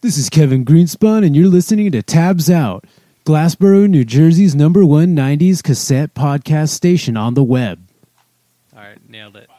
This is Kevin Greenspan, and you're listening to Tabs Out, Glassboro, New Jersey's number one 90s cassette podcast station on the web. All right, nailed it.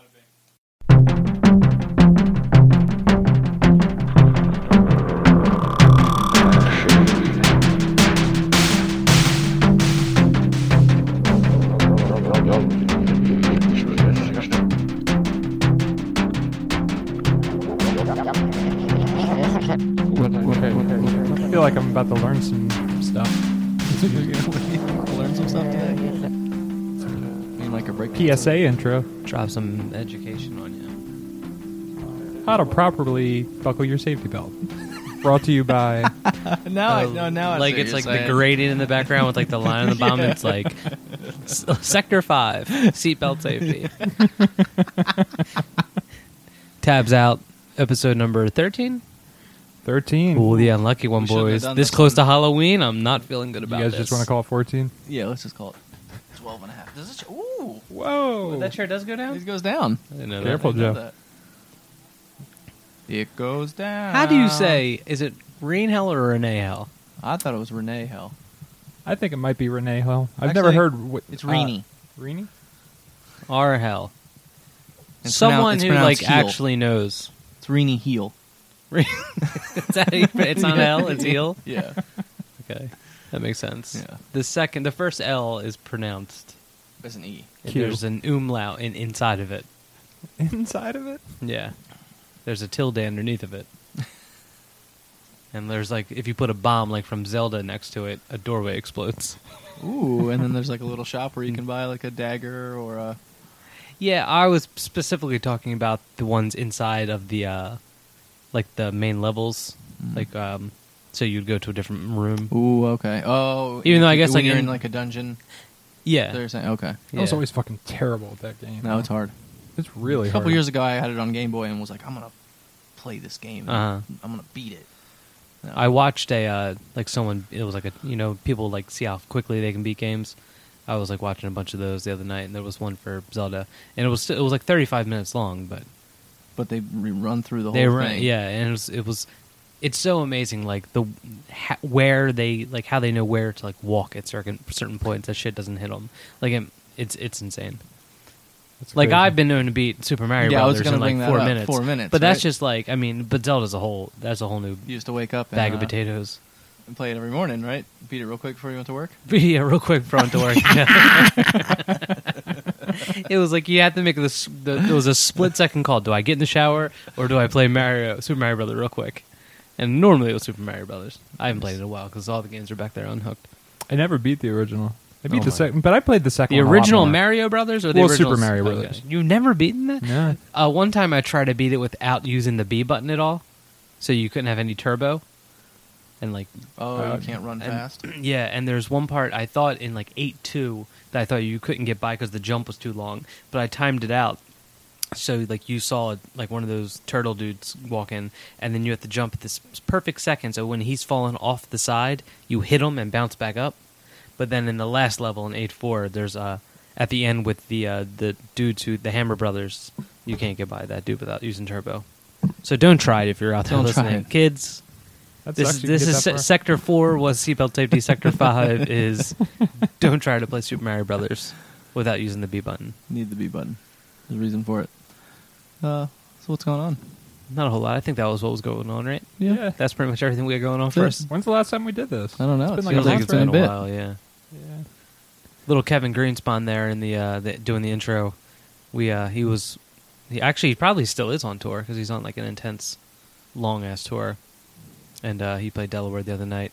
Feel like I'm about to learn some stuff. Learn some stuff today. Mean like a break. PSA intro. Drop some education on you. How to properly buckle your safety belt. Brought to you by Now, I, oh, no, now I like see it's what like you're the saying. grating in the background with like the line on the bottom. It's like s- Sector Five, seatbelt safety. Tabs out. Episode number thirteen. 13. Oh, the unlucky one, We shouldn't have boys. done This this close one. to Halloween, I'm not feeling good about that. you about guys this. just want to call it 14? Yeah, let's just call it 12 and a half. Does it? Ooh, Whoa. that chair does go down. it goes down. I didn't know Careful, that. Joe. That. It goes down. How do you say? Is it Reen Hell or Renee Hell? I thought it was Renee Hell. I think it might be Renee Hill. I've never Actually, heard. What, It's uh, Reenie. Reenie? R Hell. It's Someone pronoun- it's who like heel. actually knows. It's Reenie Heel. it's not L, it's heel. Yeah. Okay, that makes sense. Yeah. The second, the first L is pronounced. There's an E. Q. There's an umlaut in, inside of it. Inside of it? Yeah, there's a tilde underneath of it. And there's like, if you put a bomb like from Zelda next to it, a doorway explodes. Ooh, and then there's like a little shop where you can buy like a dagger or a. Yeah, I was specifically talking about the ones inside of the, uh, like the main levels, Mm. like um, so you'd go to a different room. Ooh, okay. Oh, Even though I guess, when like, you're in- in like a dungeon, Yeah, they're saying okay. I was always fucking terrible at that game. No, it's hard. It's really a couple hard. years ago, I had it on Game Boy and was like, I'm gonna play this game. Uh-huh. I'm gonna beat it. No. I watched a uh, like someone. It was like a you know people like see how quickly they can beat games. I was like watching a bunch of those the other night, and there was one for Zelda, and it was it was like thirty five minutes long, but but they run through the whole they were thing. yeah, and it was it was it's so amazing like the ha, where they like how they know where to like walk at certain certain points that shit doesn't hit them like it, it's it's insane. It's Like crazy. I've been known to beat Super Mario Yeah, I was Brothers in like four minutes, Four minutes, but that's just like I mean, but Zelda's a whole that's a whole new You used to wake up and, bag of uh, potatoes. and play it every morning, right? Beat it real quick before you went to work. yeah, real quick before I went to work. it was like you had to make this. The, it was a split second call. Do I get in the shower or do I play Mario Super Mario Brother real quick? And normally it was Super Mario Brothers. I haven't played it in a while because all the games are back there unhooked. I never beat the original. I beat Oh the my- second, but I played the second The one a lot original more. Mario Brothers or the Well, original Super Mario okay. Brothers. You've never beaten that? Yeah. Uh, one time I tried to beat it without using the B button at all, so you couldn't have any turbo. And like Oh, Uh, you can't run and- fast. Yeah, and there's one part I thought in like eight two that I thought you couldn't get by because the jump was too long, but I timed it out. So like you saw like one of those turtle dudes walk in, and then you have to jump at this perfect second. So when he's fallen off the side, you hit him and bounce back up. But then in the last level in eight four, there's uh at the end with the uh, the dudes who the Hammer Brothers, you can't get by that dude without using turbo. So don't try it if you're out there Don't listening, kids. That This is this is se- sector four was seatbelt safety. Sector five is don't try to play Super Mario Brothers without using the B button. Need the B button. There's a reason for it. Uh, so what's going on? Not a whole lot. I think that was what was going on, right? Yeah. That's pretty much everything we got going on That's it. first. When's the last time we did this? I don't know. It's It been like feels a like month, it's been right? a bit. while, yeah. Yeah. Little Kevin Greenspan there in the, uh, the doing the intro. We uh, he was he actually he probably still is on tour because he's on like an intense, long ass tour, and uh, he played Delaware the other night.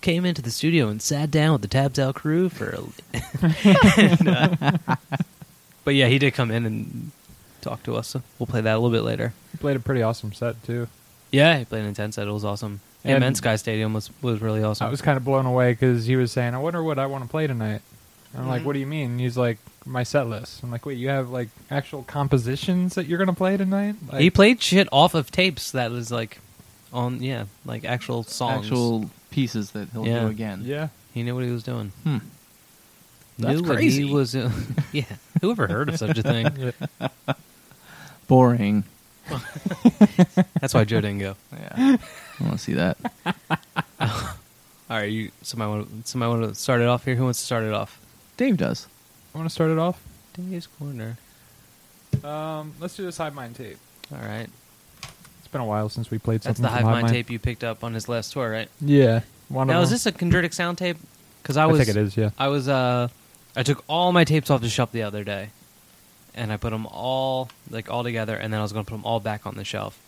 Came into the studio and sat down with the Tabs Out crew for. A, and, uh, but yeah, he did come in and talk to us. So we'll play that a little bit later. He played a pretty awesome set too. Yeah, he played an intense set. It was awesome. And, And- Men's Sky Stadium was was really awesome. I was kind of blown away because he was saying, "I wonder what I want to play tonight." I'm like, Mhm. "What do you mean?" And he's like, "My set list." I'm like, "Wait, you have like actual compositions that you're gonna play tonight?" Like, he played shit off of tapes that was like on yeah, like actual songs. Actual pieces that he'll Yeah. do again. yeah. He knew what he was doing. Hmm. That's knew what crazy. He was uh, yeah. Who ever heard of such a thing? Boring. That's why Joe didn't go. Yeah. I want to see that. All right, you somebody want somebody want to start it off here? Who wants to start it off? Dave does. I want to start it off. Dave's corner. Um, let's do this Hive Mind tape. All right, It's been a while since we played that's something. the from Hive Mind tape you picked up on his last tour, right? Yeah. One Now of is them. this a Chondritic sound tape? Because I I was think it is. Yeah. I was uh I took all my tapes off the shelf the other day, and I put them all like all together, and then I was going to put them all back on the shelf.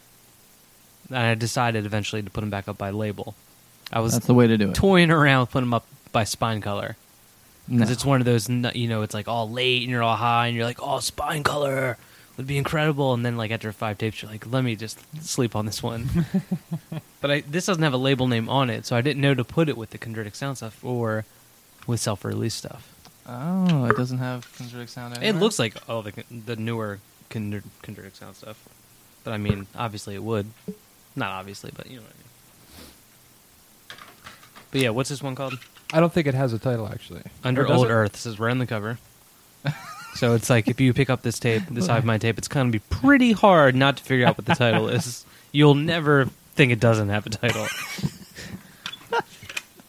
And I decided eventually to put them back up by label. I was That's the way to do it. toying around with putting them up by spine color No. because it's one of those nu- you know it's like all late and you're all high and you're like oh spine color would be incredible and then like after five tapes you're like let me just sleep on this one. but I, this doesn't have a label name on it, so I didn't know to put it with the Chondritic sound stuff or with self-release stuff. Oh, it doesn't have Chondritic sound It looks like oh the the newer Chondr- Chondritic sound stuff, but I mean obviously it would, not obviously, but you know what I mean. But yeah, what's this one called? I don't think it has a title actually. Under Old it? Earth. This is right on the cover. so it's like if you pick up this tape, this Hive Mind tape, it's going to be pretty hard not to figure out what the title is. You'll never think it doesn't have a title.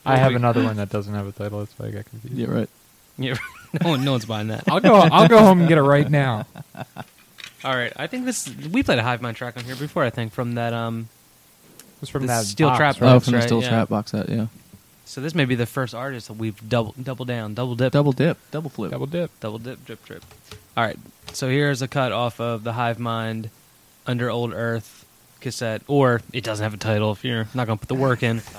I have another one that doesn't have a title. That's why I got confused. Yeah, right. Yeah, no one, no one's buying that. I'll go. I'll go home and get it right now. All right, I think this we played a Hive Mind track on here before. I think from that um. It's from The that Steel box, Trap right? Oh, Box, from the? Steel Yeah. Trap box set, yeah. So this may be the first artist that we've double double down, double dip, Double dip, double flip. Double dip. double dip, drip, drip. All right, so here's a cut off of the Hive Mind Under Old Earth cassette, or it doesn't have a title if you're not gonna put the work in.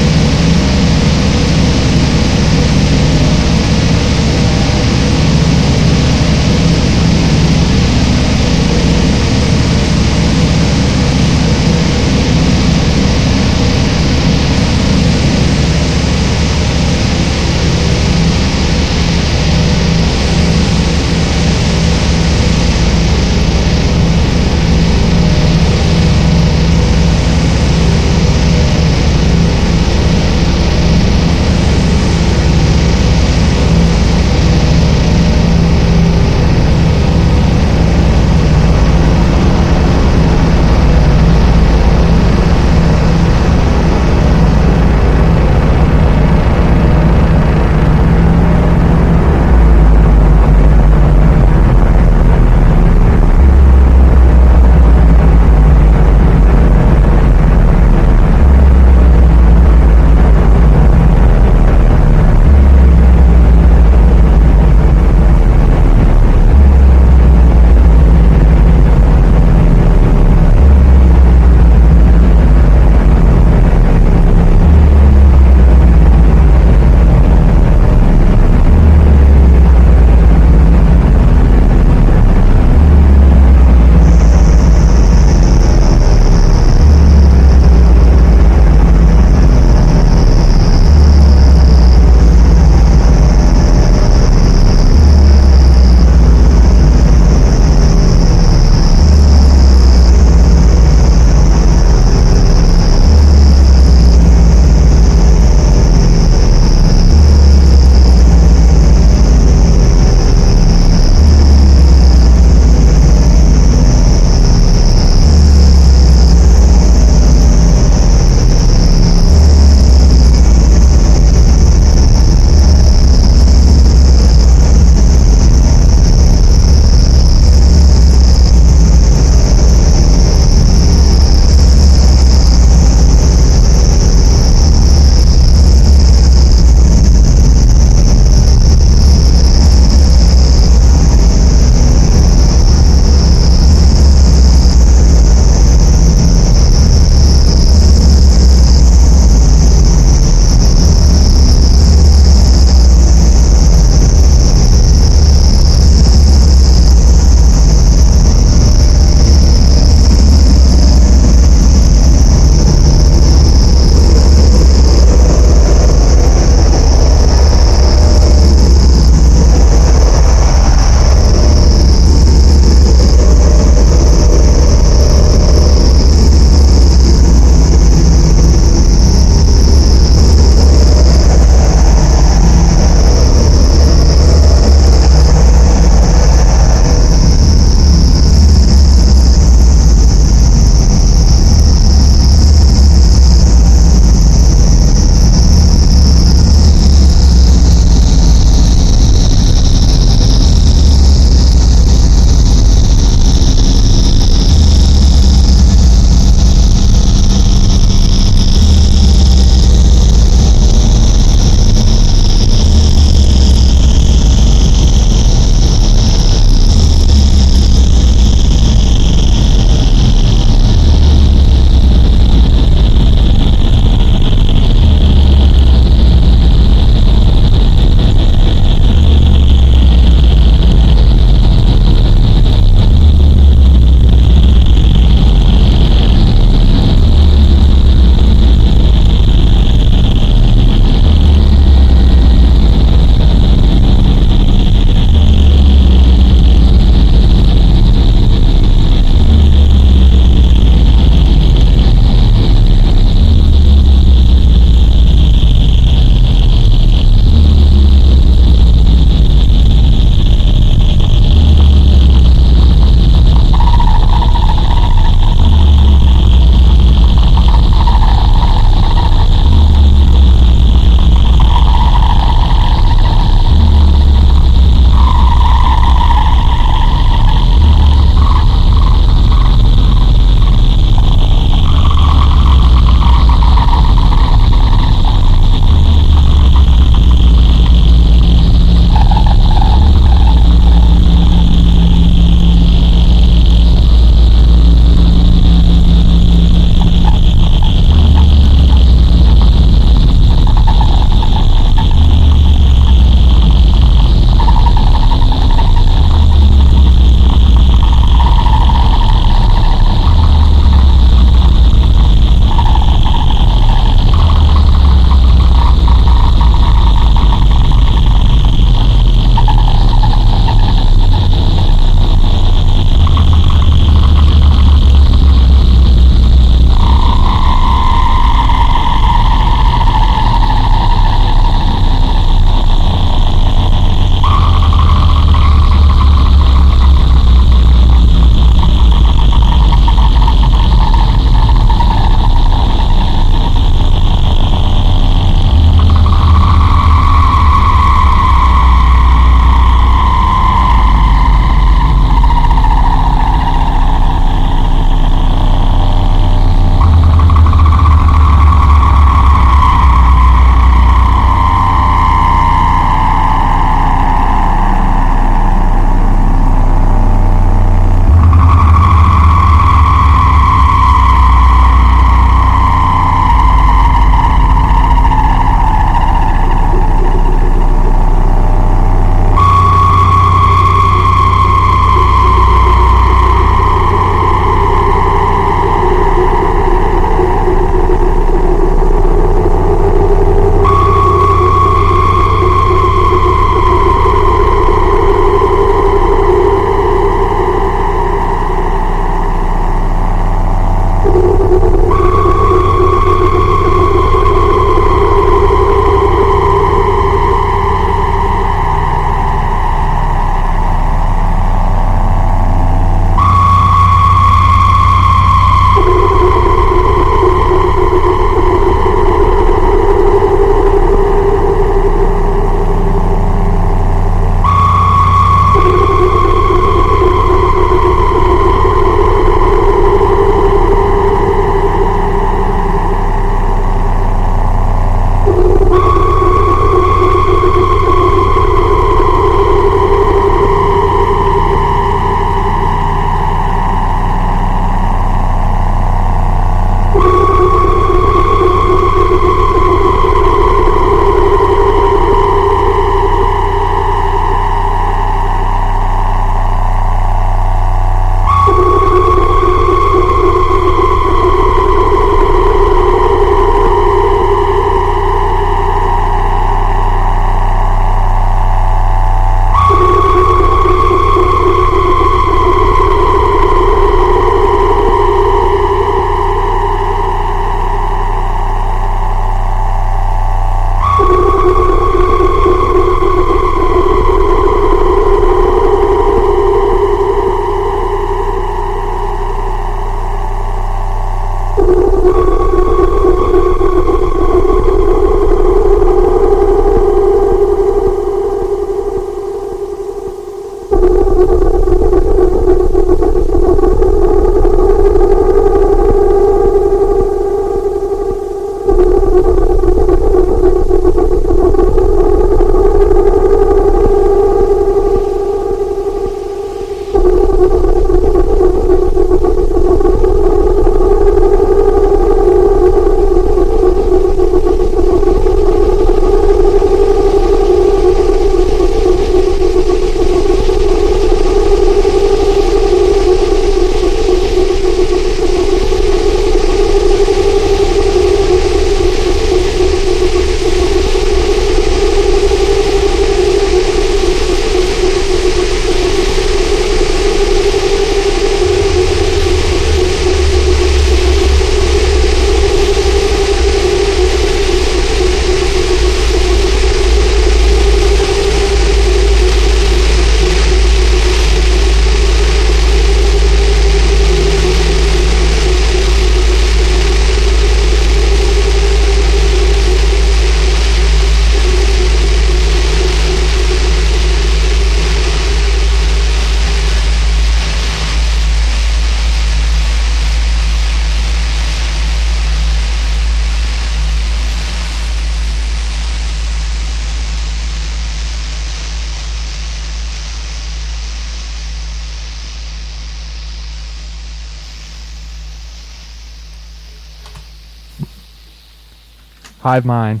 Hive Mind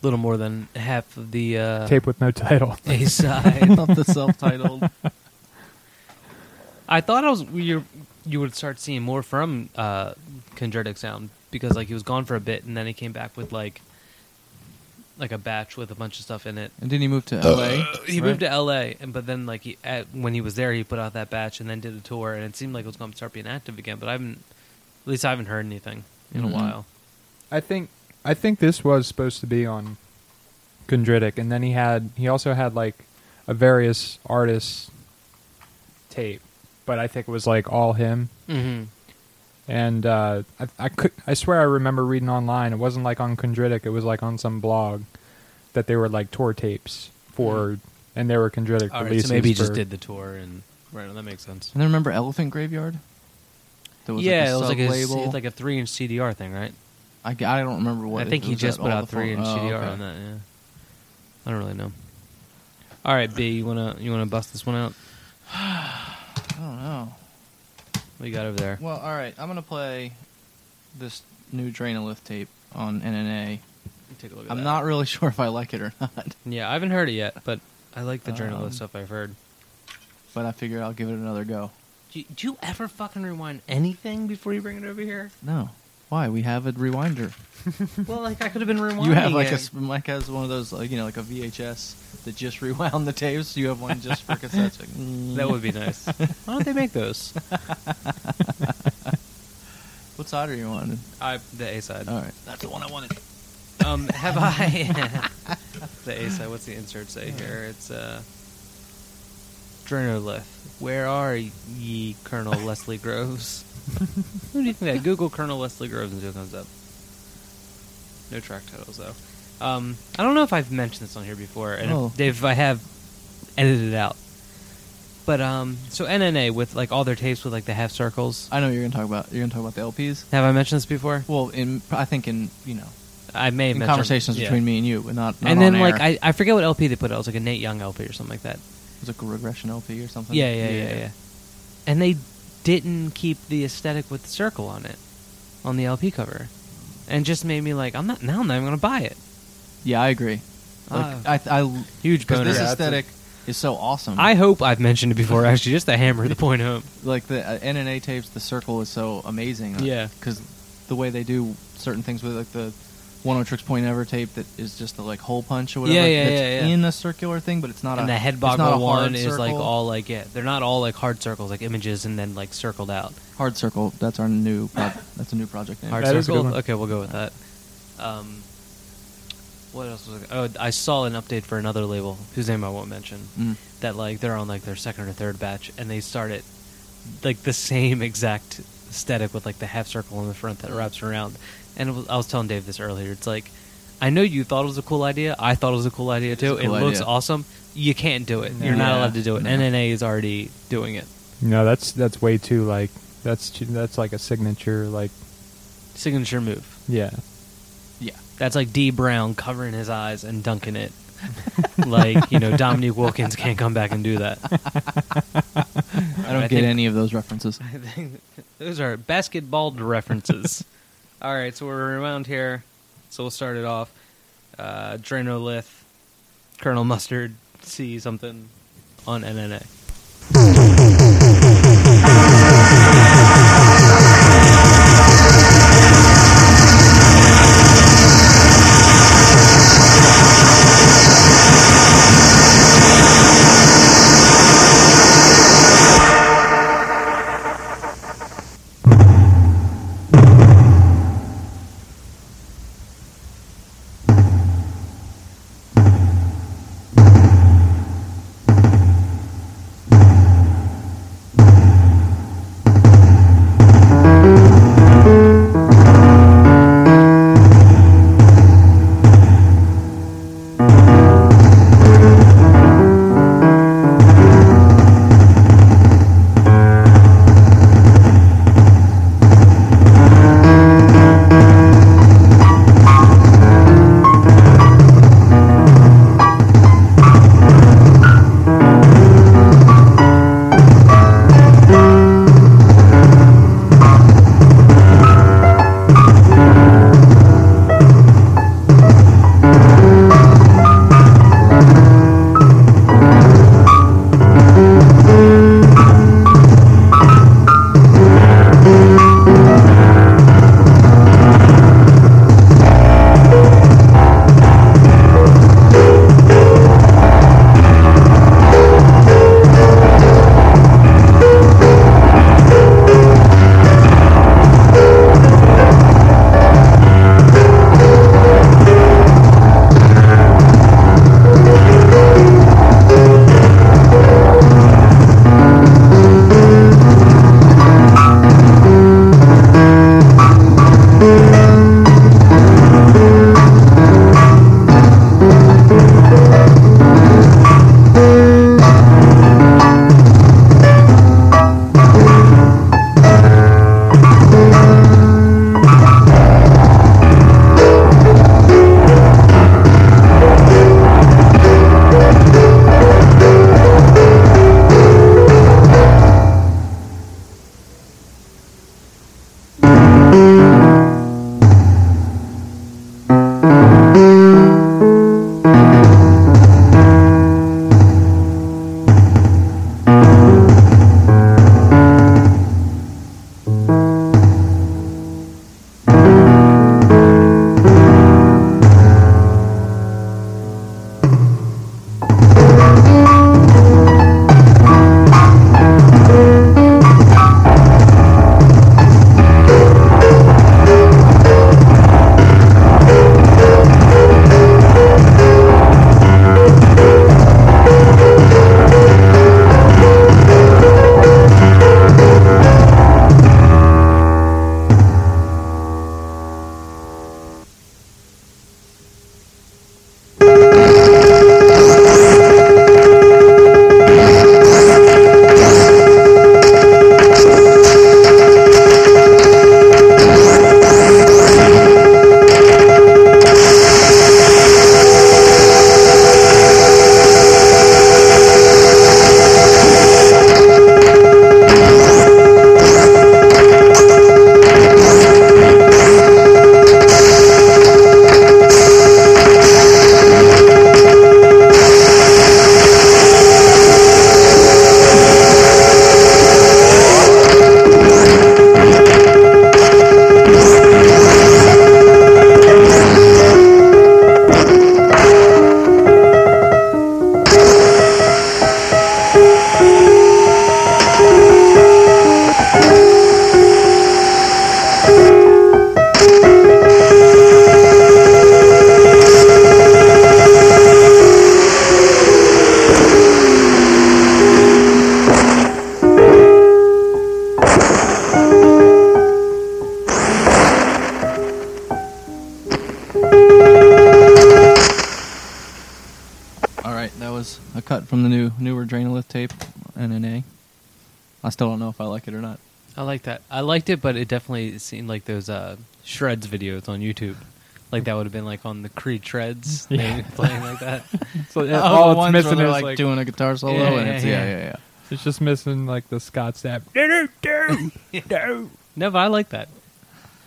little more than half of the uh, tape with no title. A side. Not the self-titled. I thought I was you you would start seeing more from uh, Chondritic Sound because like he was gone for a bit and then he came back with like like a batch with a bunch of stuff in it. and didn't he move to L.A.? He right? moved to LA, and but then like he, at, when he was there, he put out that batch and then did a tour, and it seemed like it was going to start being active again. But I haven't, at least I haven't heard anything in Mhm. a while. I think I think this was supposed to be on Chondritic, and then he had he also had like a various artists tape, but I think it was like all him. Mm-hmm. And uh, I, I could I swear I remember reading online. It wasn't like on Chondritic. It was like on some blog that they were like tour tapes for, and they were Chondritic All right, releases. so maybe he for- just did the tour, and right, that makes sense. And then remember Elephant Graveyard? There was yeah, like a it was like a sub-label. it's like a three inch CDR thing, right? I, g- I don't remember what. I think it he just put out three inch phone- oh, CDR okay. on that. Yeah, I don't really know. All right, B, you wanna you wanna bust this one out? I don't know. What you got over there? Well, all right. I'm gonna play this new Drainolith tape on NNA. Take a look at I'm that. not really sure if I like it or not, Yeah, I haven't heard it yet, but I like the Drainolith Um, stuff I've heard. but I figured I'll give it another go. Do you, do you ever fucking rewind anything before you bring it over here? No, why? We have a rewinder. well, like I could have been rewinding. You have like a it. s- Mike has one of those like you know like a VHS that just rewound the tapes. You have one just for cassettes. Like, mm. That would be nice. Why don't they make those? What side are you on? I the A side. All right, that's the one I wanted. Um, have I the A side? What's the insert say here? It's uh, Drainolith. Where are ye, Colonel Leslie Groves? Who do you think that? Google Colonel Leslie Groves and see what comes up. No track titles though. Um, I don't know if I've mentioned this on here before, and Oh. if, if I have, edited it out. But um, so NNA with like all their tapes with like the half circles. I know you're gonna talk about. You're gonna talk about the LPs. Have I mentioned this before? Well, in I think in you know I may have conversations yeah. between me and you, but not. not and then like. I, I forget what LP they put out. It was like a Nate Young LP or something like that. It was like a regression LP or something? Yeah, yeah, yeah, yeah. And they didn't keep the aesthetic with the circle on it, on the LP cover, and just made me like, I'm not now. I'm not even gonna buy it. Yeah, I agree. Like Ah. I, I, Huge because boner. this Yeah, that's aesthetic is so awesome. I hope I've mentioned it before. Actually, just to hammer the point home. like the uh, NNA tapes. The circle is so amazing. Yeah. because the way they do certain things with like the Oneohtrix Point Never tape that is just the like hole punch or whatever. Yeah, yeah, that's yeah, yeah. In a circular thing, but it's not and a the head it's boggle hard one is like all like yeah, they're not all like hard circles like images and then like circled out. hard circle. That's our new. Pro- that's a new project name. Hard That is a good circle. Okay, we'll go with that. Um, what else was? I, oh, I saw an update for another label whose name I won't mention. Mm. That like they're on like their second or third batch, and they start it like the same exact aesthetic with like the half circle in the front that wraps around. And was, I was telling Dave this earlier. It's like I know you thought it was a cool idea. I thought it was a cool idea too. a cool it looks idea. awesome. You can't do it. You're not Yeah. allowed to do it. No. NNA is already doing it. No, that's that's way too like that's too- that's like a signature like Signature move. yeah. Yeah. That's like Dee Brown covering his eyes and dunking it. like, you know, Dominique Wilkins can't come back and do that. I don't I get think- any of those references. I think those are basketball references. All right, so we're around here. So we'll start it off. Uh, Drainolith, Colonel Mustard, see something on NNA. Still don't know if I like it or not. I like that. I liked it, but it definitely seemed like those uh, shreds videos on YouTube. Like that would have been like on the Creed shreds, Yeah. playing like that. So yeah, Oh, all it's missing is like, like, doing a guitar solo, Yeah, and yeah, it's, yeah, yeah. yeah, yeah. it's just missing like the Scott step. No, but I like that.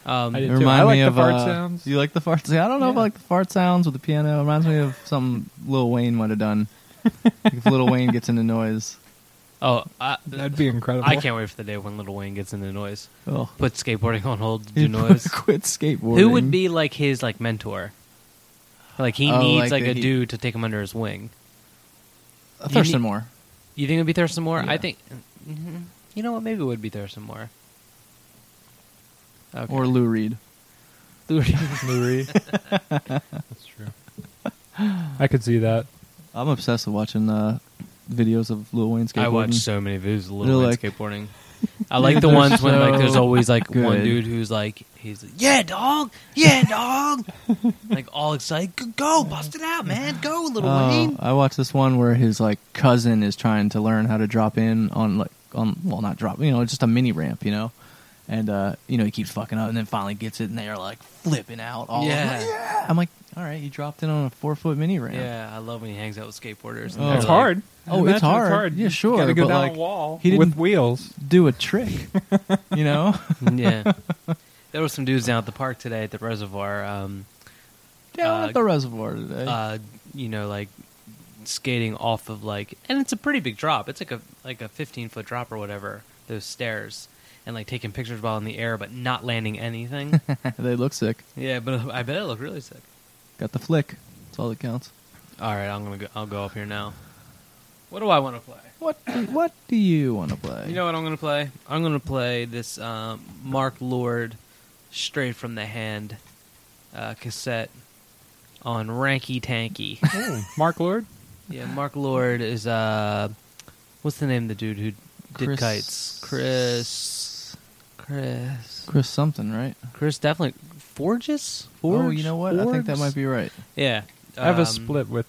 Um, I It too. remind I like me the of fart uh, sounds. You like the fart? sounds? I don't know if I like the fart sounds with the piano. It reminds me of something Lil Wayne might have done. Like if Lil Wayne gets into noise. Oh, I, That'd be incredible. I can't wait for the day when Little Wayne gets into noise. Oh, Put skateboarding on hold to do noise. Quit skateboarding. Who would be like his like mentor? Like he Oh, needs like like, the- a he- dude to take him under his wing. Uh, Thurston need- Moore? You think it'd be Thurston Moore? Yeah. I think. mhm. You know what? Maybe it would be Thurston Moore. Okay. or Lou Reed? Lou Reed. That's true. I could see that. I'm obsessed with watching uh, videos of Lil Wayne skateboarding. I watch so many videos of Little They're Wayne like- skateboarding. I like the ones when like there's so always like one good. dude who's like he's like, yeah dog yeah dog like all excited "Go- go bust it out man go Little Oh, Wayne I watched this one where his like cousin is trying to learn how to drop in on like on well not drop you know just a mini ramp you know, and uh, you know he keeps fucking up and then finally gets it and they're like flipping out all Yeah. Yeah I'm like all right you dropped in on a four foot mini ramp yeah I love when he hangs out with skateboarders and Oh. It's like- hard. Oh, Imagine it's hard. Yeah, sure, Got to go but, down like, a wall he with didn't- wheels. do a trick you know yeah there were some dudes down at the park today at the reservoir um, down Uh, at the reservoir today uh, you know, like skating off of like, and it's a pretty big drop. It's like a like a 15 foot drop or whatever. Those stairs, and like taking pictures while in the air, but not landing anything. they look sick yeah, but I bet it looked really sick. Got the flick that's all that counts All right, I'm gonna go. I'll go up here now. What do I want to play? what do, what do you want to play You know what I'm gonna play? I'm gonna play this um, Mark Lord, straight from the hand, uh, cassette on Ranky Tanky. Oh, Mark Lord. Yeah, Mark Lord is uh, what's the name of the dude who did Chris- kites? Chris. Chris. Chris something right Chris definitely Forges. oh you know what I think that might be right Yeah, I have a um, split with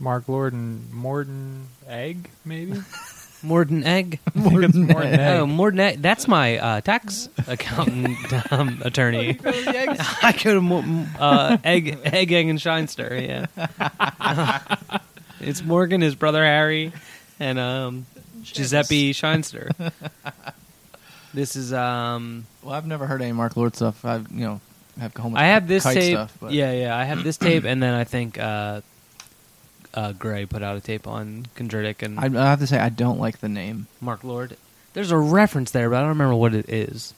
Mark Lord and Morden Egg, maybe. Morden Egg. I think it's Morden Egg. Oh, Morden Egg. That's my uh, tax accountant um, attorney. I go to Mo- uh, Egg, Egg, Egg, and Shinester. Yeah, it's Morgan, his brother Harry, and um, Giuseppe Shinester. This is um, Well, I've never heard any Mark Lord stuff. I've you know have I have this tape. stuff. But yeah, yeah, I have this tape, and then I think uh, uh, Gray put out a tape on Chondritic and I, I have to say I don't like the name. Mark Lord. There's a reference there, but I don't remember what it is.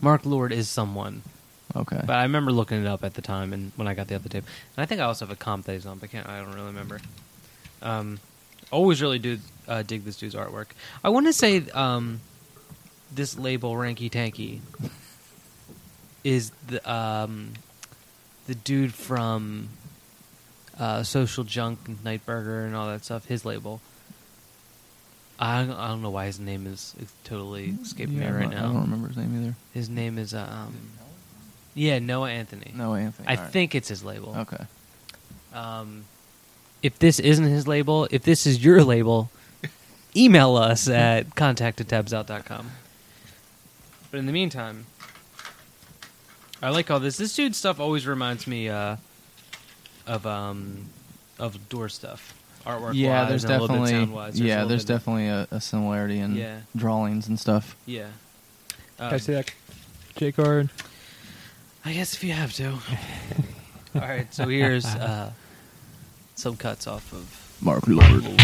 Mark Lord is someone, Okay. but I remember looking it up at the time and when I got the other tape. And I think I also have a comp that he's on, but I can't. I don't really remember. Um, always really do uh, dig this dude's artwork. I want to say um, this label, Ranky Tanky, is the um, the dude from uh, Social Junk, and Nightburger, and all that stuff. His label. I don't, I don't know why his name is totally escaping Yeah, me right not- I now. don't remember his name either. His name is um, yeah Noah Anthony. No, Anthony. I right. think it's his label. Okay. Um, if this isn't his label, if this is your label, email us at contact at tabsout.com. But in the meantime, I like all this. This dude's stuff always reminds me uh, of um, of door stuff, artwork. yeah, there's and a little bit definitely sound-wise. There's yeah, little there's bit definitely a, a similarity in Yeah. drawings and stuff. yeah. Can Um, I see that J card? I guess if you have to. All right, so here's uh, some cuts off of Mark Lord. Mark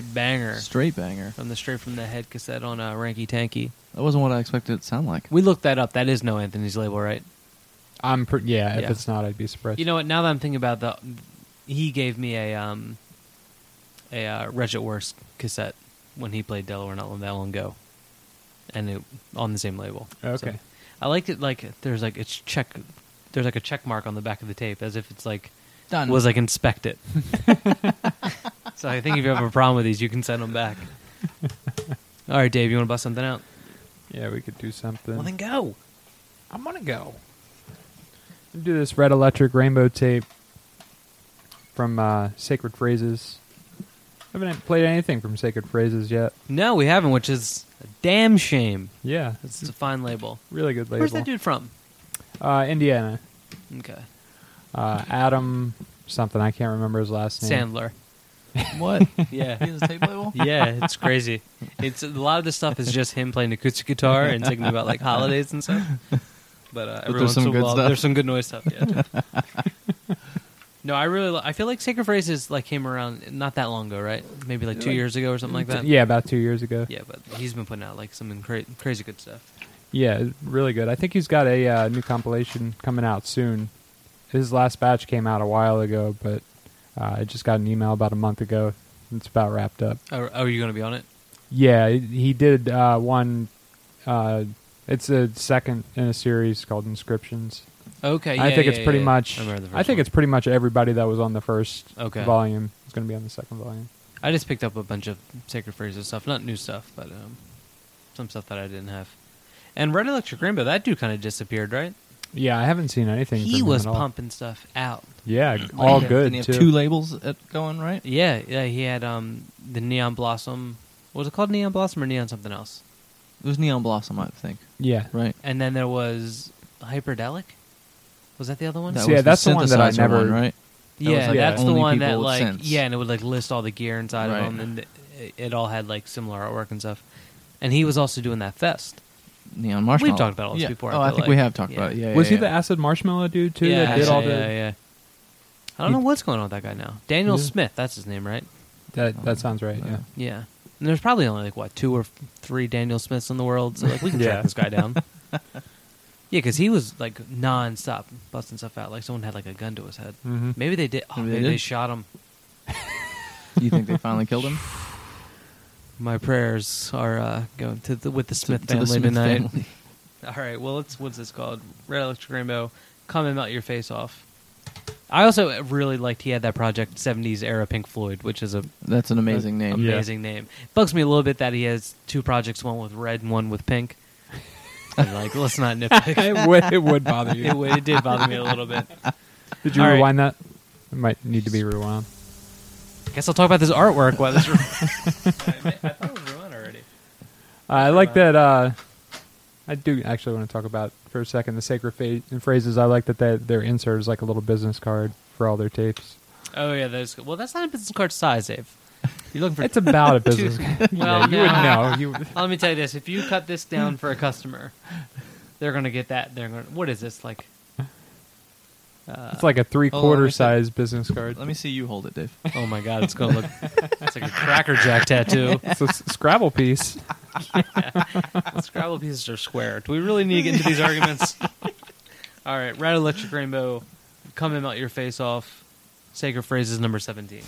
straight banger Straight banger. from the straight from the head cassette on uh, Ranky Tanky. That wasn't what I expected it to sound like. We looked that up. That is no Anthony's label, right? I'm pre- yeah. If it's not, I'd be surprised. You know what? Now that I'm thinking about the, he gave me a um, a uh, Wretched Worst cassette when he played Delaware not that long ago, and it on the same label. Okay. So, I liked it like there's like it's check, there's like a check mark on the back of the tape as if it's like Done. was like inspect it. so I think if you have a problem with these, you can send them back. All right, Dave, you want to bust something out? yeah, we could do something. Well, then go. I'm gonna go. Do this red electric rainbow tape from uh, Sacred Phrases. I haven't played anything from Sacred Phrases yet. No, we haven't, which is a damn shame. Yeah, It's a fine label. really good label. Where's that dude from? Uh, Indiana. Okay, Uh, Adam something. I can't remember his last name. Sandler. what? Yeah. He has a tape label? yeah, it's crazy. It's a lot of this stuff is just him playing acoustic guitar and singing about like holidays and stuff. But, uh, every there's once some in a good while, stuff. there's some good noise stuff. Yeah. no, I really, li- I feel like Sacred Phrases like came around not that long ago, right? Maybe like two Like- years ago or something like that. Yeah, about two years ago. yeah. But he's been putting out like some cra- crazy good stuff. Yeah, really good. I think he's got a uh, new compilation coming out soon. His last batch came out a while ago, but uh, I just got an email about a month ago. It's about wrapped up. Oh, oh are you going to be on it? Yeah, he did uh, one. Uh, it's a second in a series called Inscriptions. Okay. I yeah, think yeah, it's yeah, pretty much. I, I think one. it's pretty much everybody that was on the first Okay. volume is going to be on the second volume. I just picked up a bunch of Sacred Phrases stuff, not new stuff, but um, some stuff that I didn't have. And Red Electric Rainbow, that dude kind of disappeared, right? Yeah, I haven't seen anything. He from him was at all. pumping stuff out. Yeah, all Yeah. good Didn't he have too. two labels at going, right? Yeah, yeah. He had um the Neon Blossom. Was it called? Neon Blossom or Neon something else? It was Neon Blossom, I think. yeah, Right? And then there was Hyperdelic. Was that the other one? That So, yeah, was that's the one that I synthesizer never- one, right? that was, yeah, like, that's the only one people that with like synths. yeah, and it would like list all the gear inside Right. of them, and it, it all had like similar artwork and stuff. And he was also doing that fest. Neon Marshmallow. We've talked about all this yeah. before, I Oh, I, feel think we have talked Yeah. about it. Yeah, was yeah, he yeah. the acid marshmallow dude too? yeah, that did all yeah, the yeah, yeah. I don't know what's going on with that guy now. Daniel Yeah. Smith, that's his name, right? that. That sounds right. Yeah. Yeah. And there's probably only like what two or three Daniel Smiths in the world, so like we can track this guy down. yeah, because he was like non-stop busting stuff out. Like someone had like a gun to his head. Mm-hmm. Maybe they did. Oh, Maybe maybe, they they shot him. Do you think they finally killed him? My prayers are uh, going to the, with the Smith to, family to the Smith tonight. family. All right. Well, let's. What's this called? Red Electric Rainbow. Come and melt your face off. I also really liked he had that project '70s era Pink Floyd, which is a That's an amazing name. Yeah. amazing name. Bugs me a little bit that he has two projects, one with red and one with pink. And like, let's not nitpick. it, would, it would bother you. it, would- it did bother me a little bit. Did you All right. rewind that? It might need to be rewound. Guess I'll talk about this artwork while this. I thought it was ruined already. I like that. Uh, I do actually want to talk about for a second the sacred fa- phrases. I like that they, their insert is like a little business card for all their tapes. Oh yeah, those. Well, that's not a business card size, Dave. You're looking for. It's about a business. card. Well, yeah, you would know. You, Let me tell you this: if you cut this down for a customer, they're gonna get that. They're gonna. What is this like? Uh, it's like a Hold on, let three-quarter me see. size business card. Let me see you hold it, Dave. oh my god, it's gonna look. It's like a Cracker Jack tattoo. It's a s- Scrabble piece. The Scrabble pieces are square. Do we really need to get into these arguments? All right, Red Electric Rainbow, come and melt your face off. Sacred phrases number seventeen.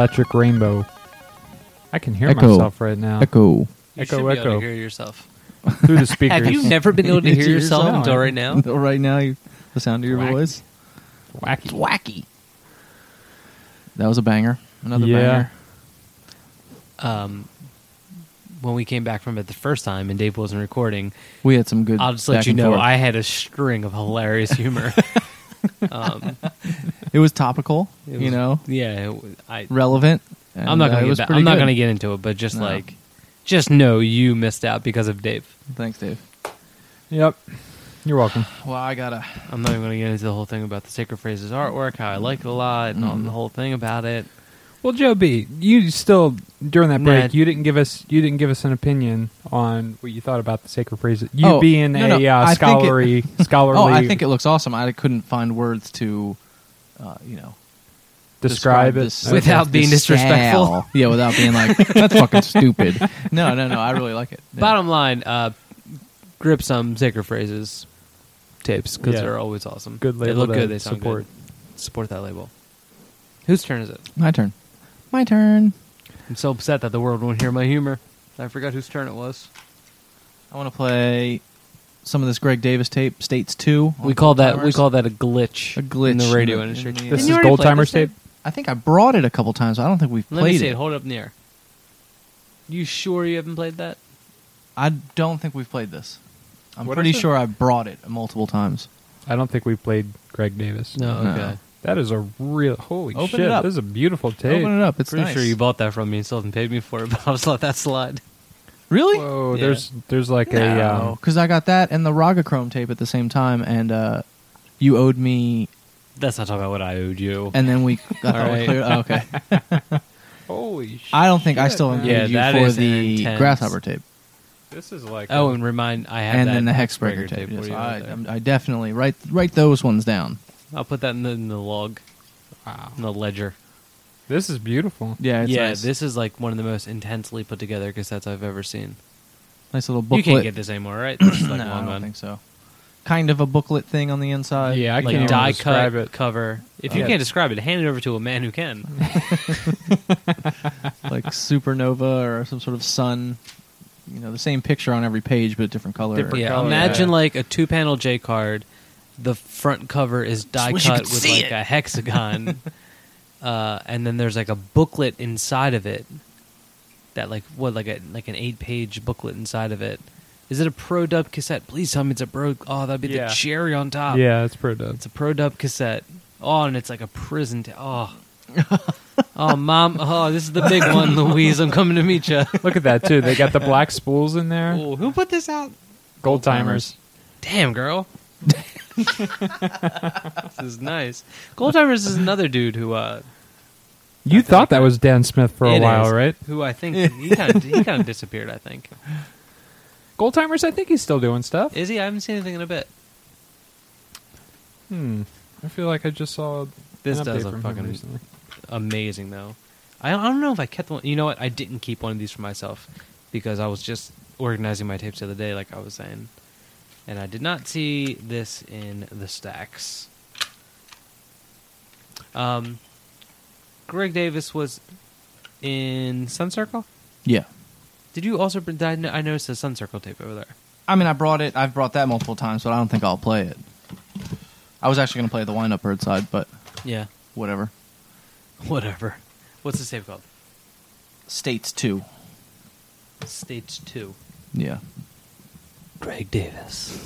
Electric Rainbow. I can hear Echo. myself right now. Echo. You Echo, should be able echo. to hear yourself. Through the speakers. Have you never been able to hear Hear yourself yourself? until right now? Until right now, you, the sound of your Wacky. voice. Wacky. It's wacky. That was a banger. Another Yeah. banger. Um, when we came back from it the first time and Dave wasn't recording, We had some good. I'll just let you know forth. I had a string of hilarious humor. um, it was topical. it you know, yeah, it w- I. relevant. I'm not and, uh, gonna it get was back, pretty I'm not good. gonna get into it, but just No. like, just know you missed out because of Dave. Thanks, Dave. Yep. You're welcome. Well, I gotta. I'm not even going to get into the whole thing about the Sacred Phrases artwork, how I like it a lot, and all Mm. the whole thing about it. Well, Joe B, you still during that Nah. break, you didn't give us you didn't give us an opinion on what you thought about the sacred phrases. You Oh, being no, no, a uh, I think it- scholarly scholarly. Oh, I think it looks awesome. I couldn't find words to, uh, you know, describe, it this- Without this being disrespectful. style. Yeah, without being like that's fucking stupid. No, no, no. I really like it. Yeah. Bottom line, uh, grip some Sacred Phrases tapes because Yeah. they're always awesome. Good They label look good. They sound support. good. Support that label. Whose turn is it? My turn. My turn. I'm so upset that the world won't hear my humor. I forgot whose turn it was. I want to play some of this Greg Davis tape, States Two. We on call that we call that a glitch. A glitch in the radio in the- industry. in the- this is Gold play Timers this tape. I think I brought it a couple times. I don't think we've Let me played see it. it. Hold it up in the air. You sure you haven't played that? I don't think we've played this. I'm What pretty sure I brought it multiple times. I don't think we played Greg Davis. No. No. Okay. That is a real holy Open shit. it up. This is a beautiful tape. Open it up. It's Pretty nice. sure you bought that from me and still haven't paid me for it, but I'll just let that slide. Really? Whoa, Yeah. there's there's like a um, because I got that and the Raga Chrome tape at the same time, and uh, you owed me, That's not talking about what I owed you. and then we. got All right. clear, oh, okay. holy shit. I don't think I still man. included Yeah, you for is an the intense- grasshopper tape, This is like oh, a- and remind I have and that then the Hexbreaker Hexbreaker tape. What Yes, do you I, want there? I'm- I definitely write write those ones down. I'll put that in the, in the log, wow. in the ledger. This is beautiful. Yeah, it's yeah, nice. this is like one of the most intensely put together cassettes I've ever seen. nice little booklet. You can't get this anymore, right? This is like no, long I don't gone. think so. Kind of a booklet thing on the inside. Yeah, I like can't even die cut it. cover. If you Yeah. can't describe it, hand it over to a man who can. like supernova or some sort of sun. You know, the same picture on every page, but a different color. Different yeah, color, imagine yeah. like a two panel J card. The front cover is die wish you cut could with see like it. a hexagon, uh, and then there's like a booklet inside of it. That like what like a like an eight page booklet inside of it. Is it a pro dub cassette? Please tell me it's a pro. Oh, that'd be Yeah. the cherry on top. Yeah, it's pro dub. It's a pro dub cassette. Oh, and it's like a prison. T- oh, oh, mom. Oh, this is the big one, Louise. I'm coming to meet you. Look at that too. They got the black spools in there. Oh, who put this out? Gold timers. Damn, girl. this is nice. Gold Timers is another dude who, uh, You thought that was Dan Smith for a it while, is, right? Who I think he kind of he kind of disappeared. I think Gold timers. I think he's still doing stuff. is he? I haven't seen anything in a bit. Hmm. I feel like I just saw This does look fucking recently. amazing, though. I I don't know if I kept one. You know what? I didn't keep one of these for myself because I was just organizing my tapes the other day, like I was saying, and I did not see this in the stacks. Um, Greg Davis was in Sun Circle. Yeah. Did you also? bring- I noticed the Sun Circle tape over there. I mean, I brought it. I've brought that multiple times, but I don't think I'll play it. I was actually going to play the wind up bird side, but Yeah, whatever. whatever. What's the tape called? States 2. States Two. Yeah. Greg Davis.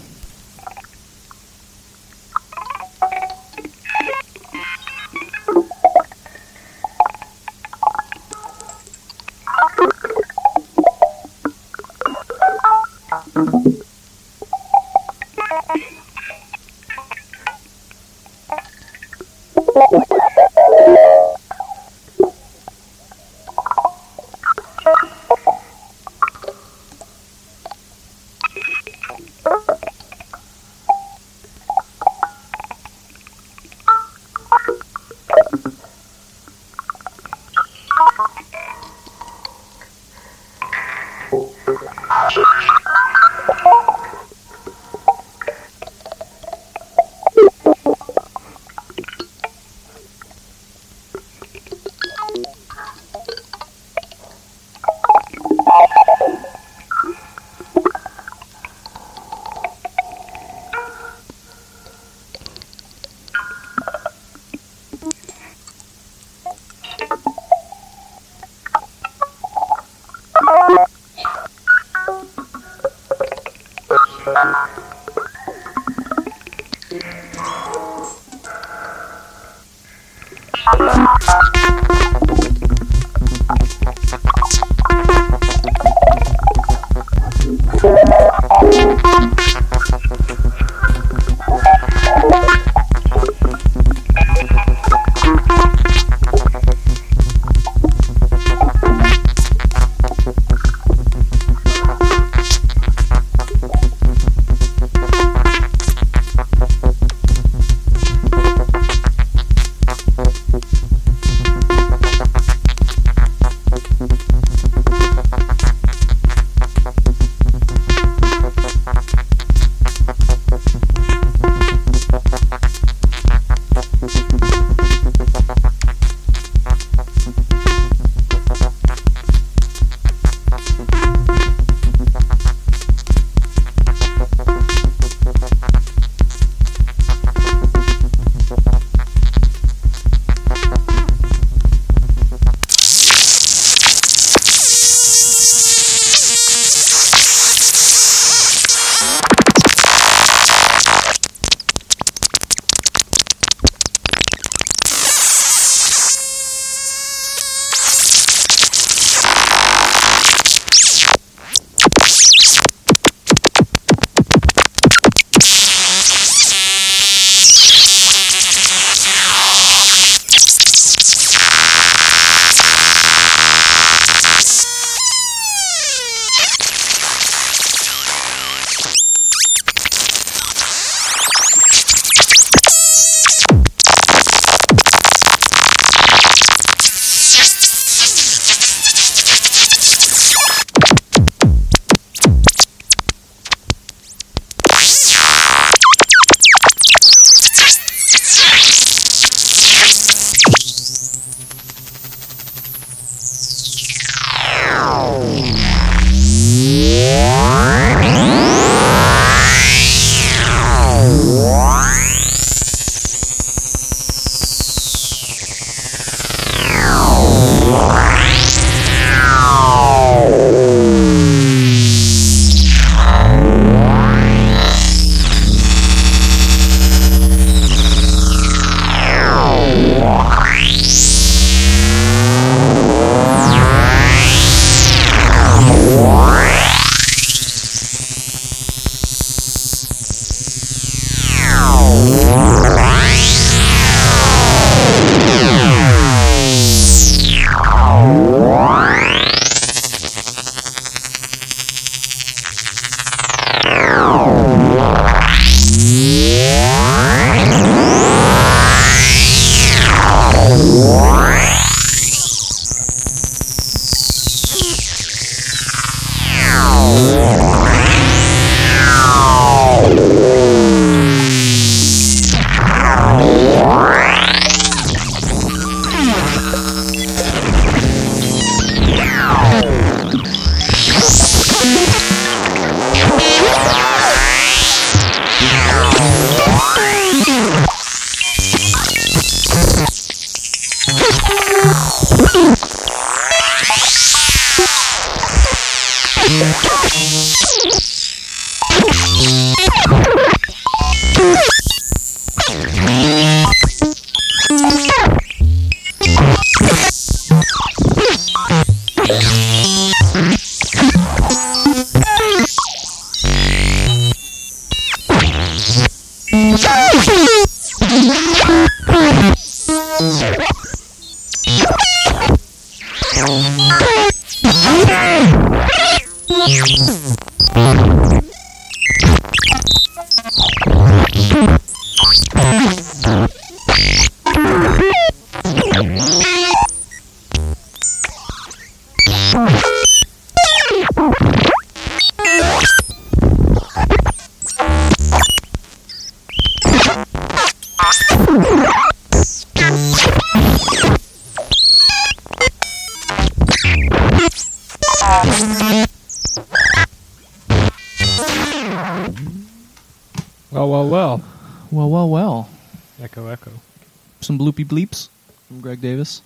Some bloopy bleeps from Greg Davis.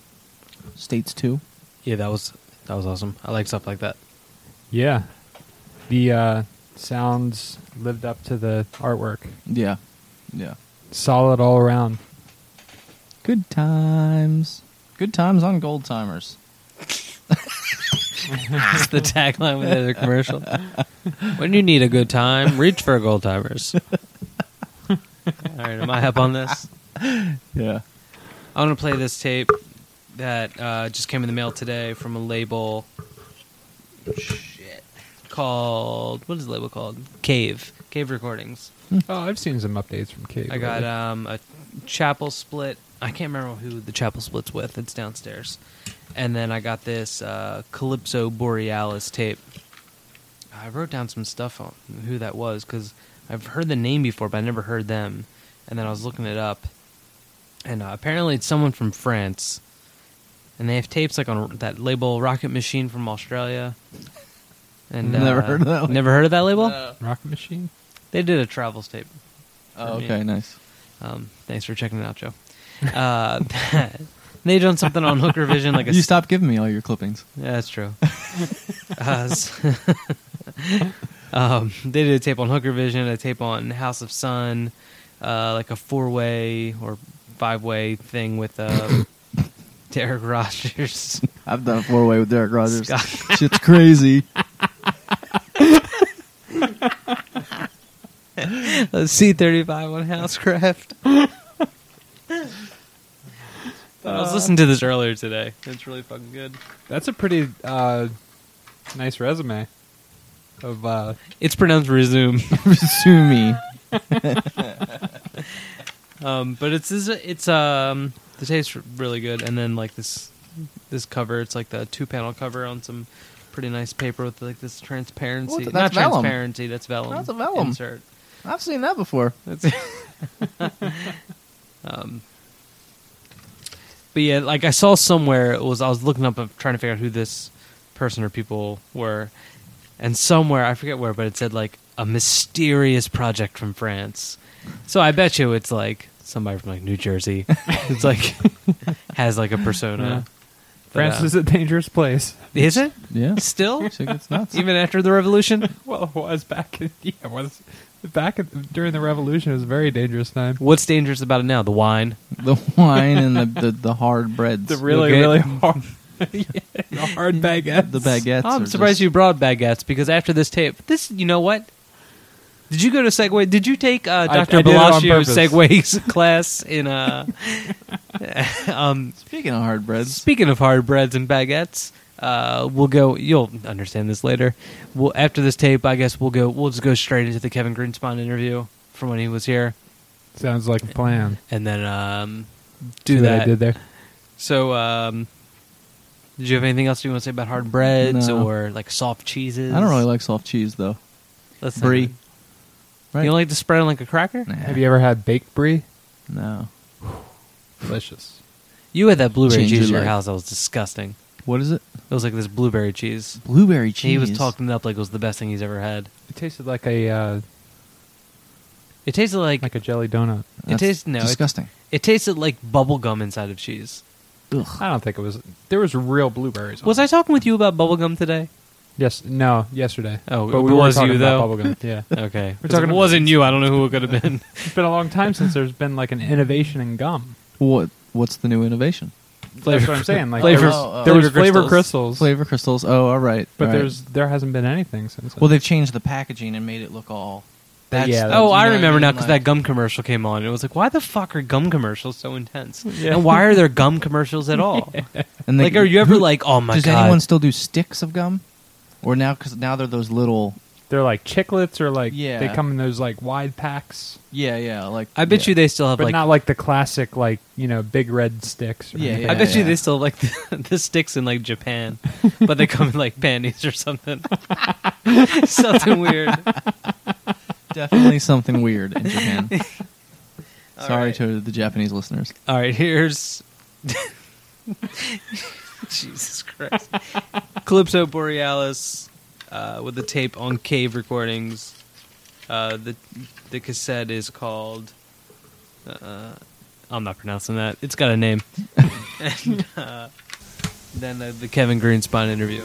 States 2. Yeah, that was that was awesome. I like stuff like that. Yeah. The uh, sounds lived up to the artwork. Yeah. Yeah. Solid all around. Good times. Good times on Gold Timers. That's the tagline with the commercial. when you need a good time, reach for Gold Timers. All right, am I up on this? Yeah. I want to play this tape that uh, just came in the mail today from a label. Shit. Called what is the label called? Cave. Cave Recordings. Oh, I've seen some updates from Cave. I got um, a chapel split. I can't remember who the chapel split's with. It's downstairs. And then I got this uh, Calypso Borealis tape. I wrote down some stuff on who that was because I've heard the name before, but I never heard them. And then I was looking it up, and uh, apparently it's someone from France. And they have tapes like on that label Rocket Machine from Australia. And Never uh, heard of that one. Never heard of that label? Rocket Machine. They did a travels tape. Oh, For me. okay, nice. Um, thanks for checking it out, Joe. Uh, they done something on Hooker Vision, like a you stopped giving me all your clippings. Yeah, that's true. uh, s- um, they did a tape on Hooker Vision, a tape on House of Sun, uh, like a four-way or five-way thing with uh, Derek Rogers. I've done a four way with Derek Rogers. Scott. Shit's crazy. C thirty five on Housecraft. I was listening to this earlier today. It's really fucking good. That's a pretty uh, nice resume of uh, It's pronounced resume. Sue me. Um, but it's it's, it's um the taste's really good, and then like this this cover, it's like the two panel cover on some pretty nice paper with like this transparency. What the- Not that's vellum. transparency, that's vellum. That's a vellum. insert. I've seen that before. That's um, but yeah, like I saw somewhere it was I was looking up trying to figure out who this person or people were, and somewhere I forget where, but it said like a mysterious project from France. So I bet you it's like somebody from like New Jersey. it's like has like a persona. Yeah. But, France uh, is a dangerous place. is it Yeah. still Shit gets nuts. even after the revolution? Well, it was back in yeah, it was back in, during the revolution. It was a very dangerous time. What's dangerous about it now? The wine. the wine and the, the, the hard breads. The really Okay. really hard, yeah, the hard baguettes. the baguettes. I'm surprised just- you brought baguettes because after this tape, this you know what? Did you go to Segway? Did you take uh, I- Dr. I did it on Bellagio's purpose. Segway class in? Uh, um, Speaking of hard breads, speaking of hard breads and baguettes, uh, we'll go. You'll understand this later. We'll after this tape, I guess we'll go. We'll just go straight into the Kevin Greenspon interview from when he was here, Sounds like a plan. and then um, See do what I did there. So, um, did you have anything else you want to say about hard breads No. or like soft cheeses? I don't really like soft cheese though. Let's Brie. Right? You don't like to spread it like a cracker? Nah. Have you ever had baked brie? No. Delicious. You had that blueberry Change cheese your in your life. house that was disgusting. What is it? It was like this blueberry cheese. Blueberry cheese. He was talking it up like it was the best thing he's ever had. It tasted like a uh, It tasted like, like a jelly donut. it That's tastes no, it, disgusting. it tasted like bubble gum inside of cheese. Ugh. I don't think it was. There was real blueberries. on Was it. I talking with you about bubble gum today? Yes. No. Yesterday. Oh, but it we were was talking you, about though? bubblegum. Yeah. Okay, We're talking it about- wasn't you. I don't know who it could have been. It's been a long time since there's been like an innovation in gum. What? What's the new innovation? That's what I'm saying. Like Flavor- there was, Oh, oh. there was Flavor flavor crystals. crystals, Flavor crystals. Oh, all right. but all right. there's there hasn't been anything since. well, they've changed the packaging and made it look all That's- yeah, that's- Oh, you I know what remember I now mean? because Like- that gum commercial came on. It was like, why the fuck are gum commercials so intense? Yeah. And why are there gum commercials at all? And they- like, are you ever who- like, oh my god does god? anyone still do sticks of gum? Or now, because now they're those little. they're like chiclets or like Yeah. they come in those like wide packs, Yeah, yeah. Like I bet yeah. you they still have but like. not like the classic like you know big red sticks. Or Yeah, anything I yeah, bet you yeah. they still have, like the, the sticks in like Japan, but they come in like panties or something. something weird. definitely something weird in Japan. Sorry right. to the Japanese listeners. All right, here's Jesus Christ. Calypso Borealis uh, with the tape on Cave Recordings. Uh, the the cassette is called. Uh, I'm not pronouncing that. It's got a name. and uh, then uh, the Kevin Greenspon interview.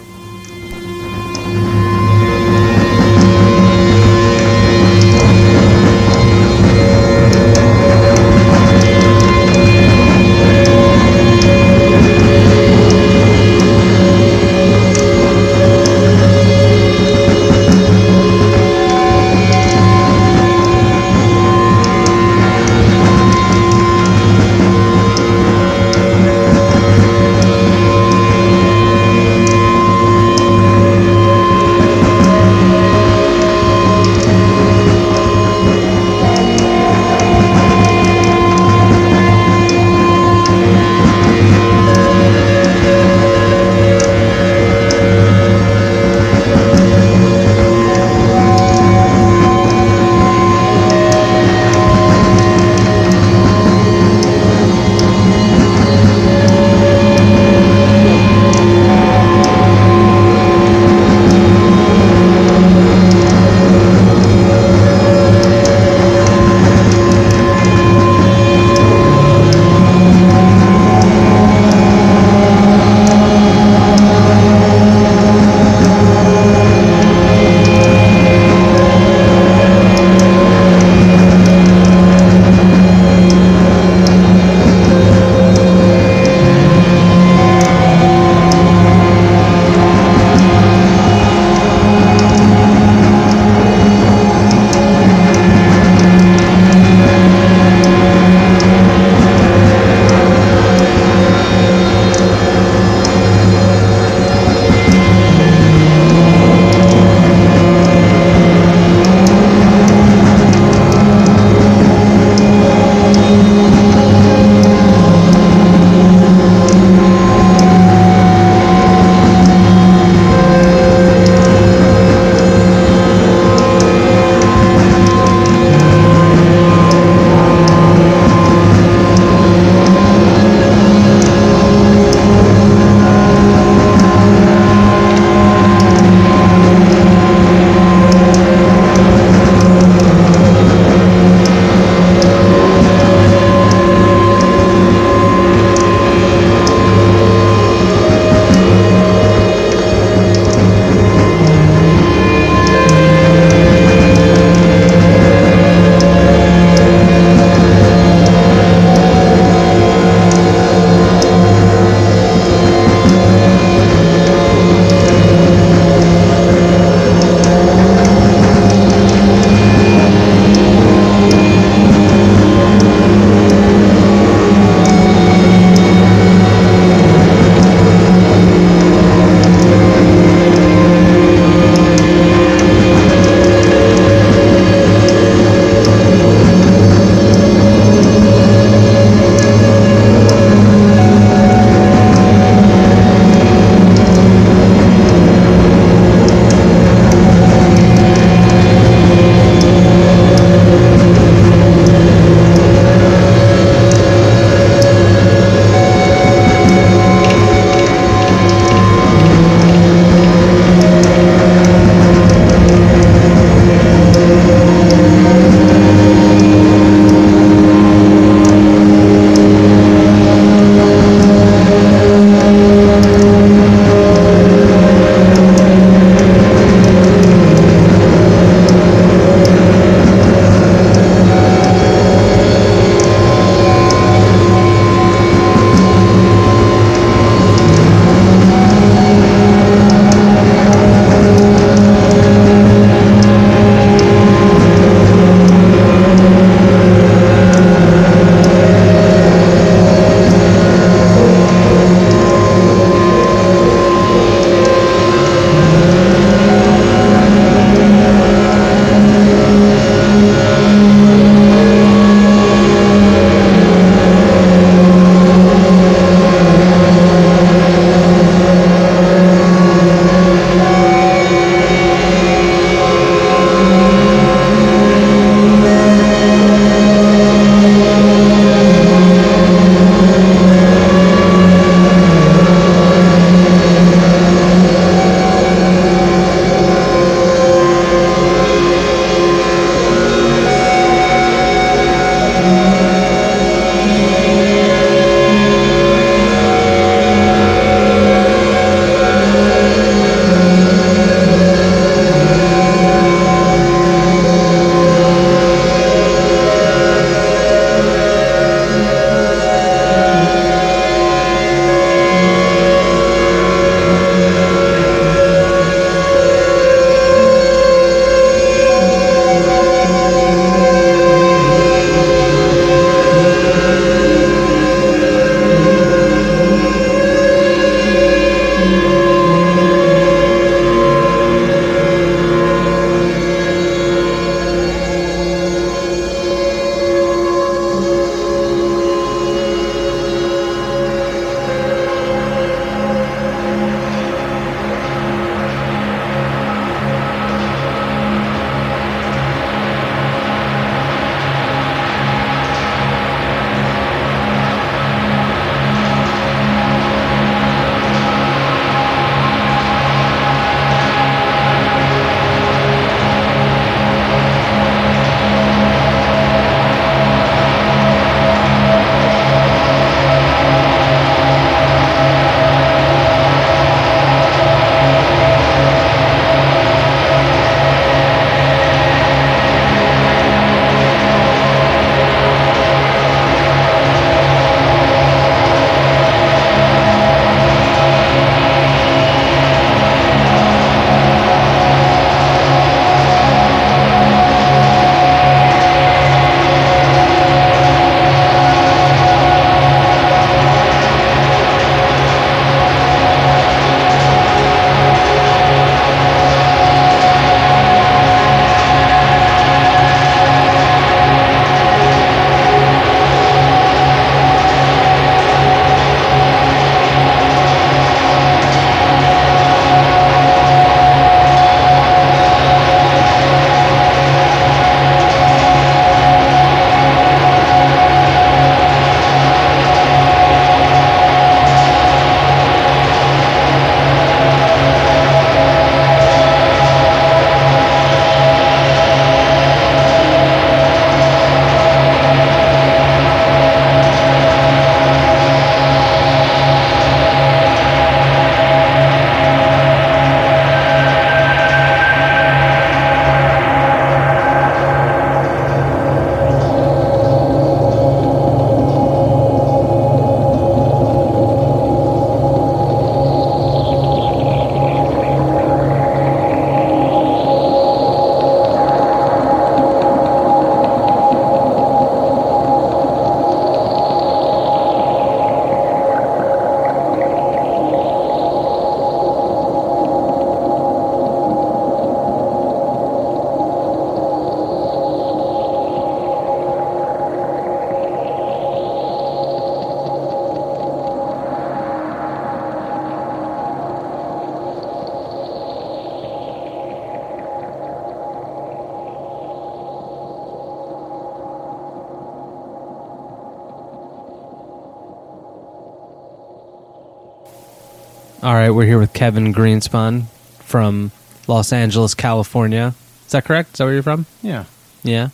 We're here with Kevin Greenspon from Los Angeles, California. Is that correct? Is that where you're from? Yeah. Yeah.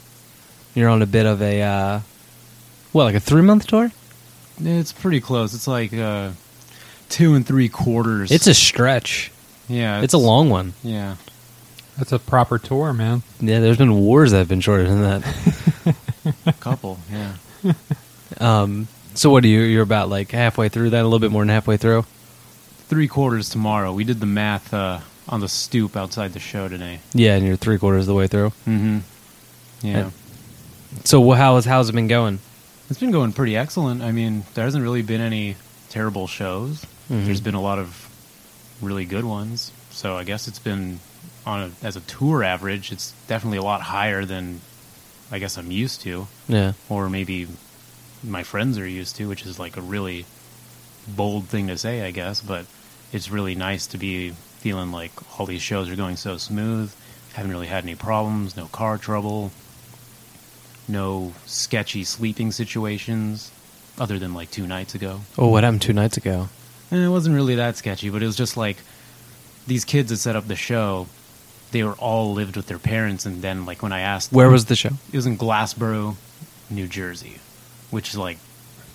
You're on a bit of a uh, what, like a three month tour? It's pretty close. It's like uh, two and three quarters. It's a stretch. yeah. It's a long one. Yeah. That's a proper tour, man. Yeah, there's been wars that have been shorter than that. A couple. Yeah. Um, so what are you? You're about like halfway through that, a little bit more than halfway through. Three quarters tomorrow. We did the math uh, on the stoop outside the show today. Yeah, and you're three quarters of the way through. Mm-hmm. Yeah. And- So how is how's it been going? It's been going pretty excellent. I mean, there hasn't really been any terrible shows. Mhm. There's been a lot of really good ones. So I guess it's been on a, as a tour average, it's definitely a lot higher than I guess I'm used to, Yeah. or maybe my friends are used to, which is like a really bold thing to say, I guess. But it's really nice to be feeling like all these shows are going so smooth. Haven't really had any problems, no car trouble, no sketchy sleeping situations, other than like two nights ago. Oh, what happened two nights ago? And it wasn't really that sketchy, but it was just like these kids that set up the show. They were all lived with their parents, and then like when I asked, Where was the show? it was in Glassboro, New Jersey, which is like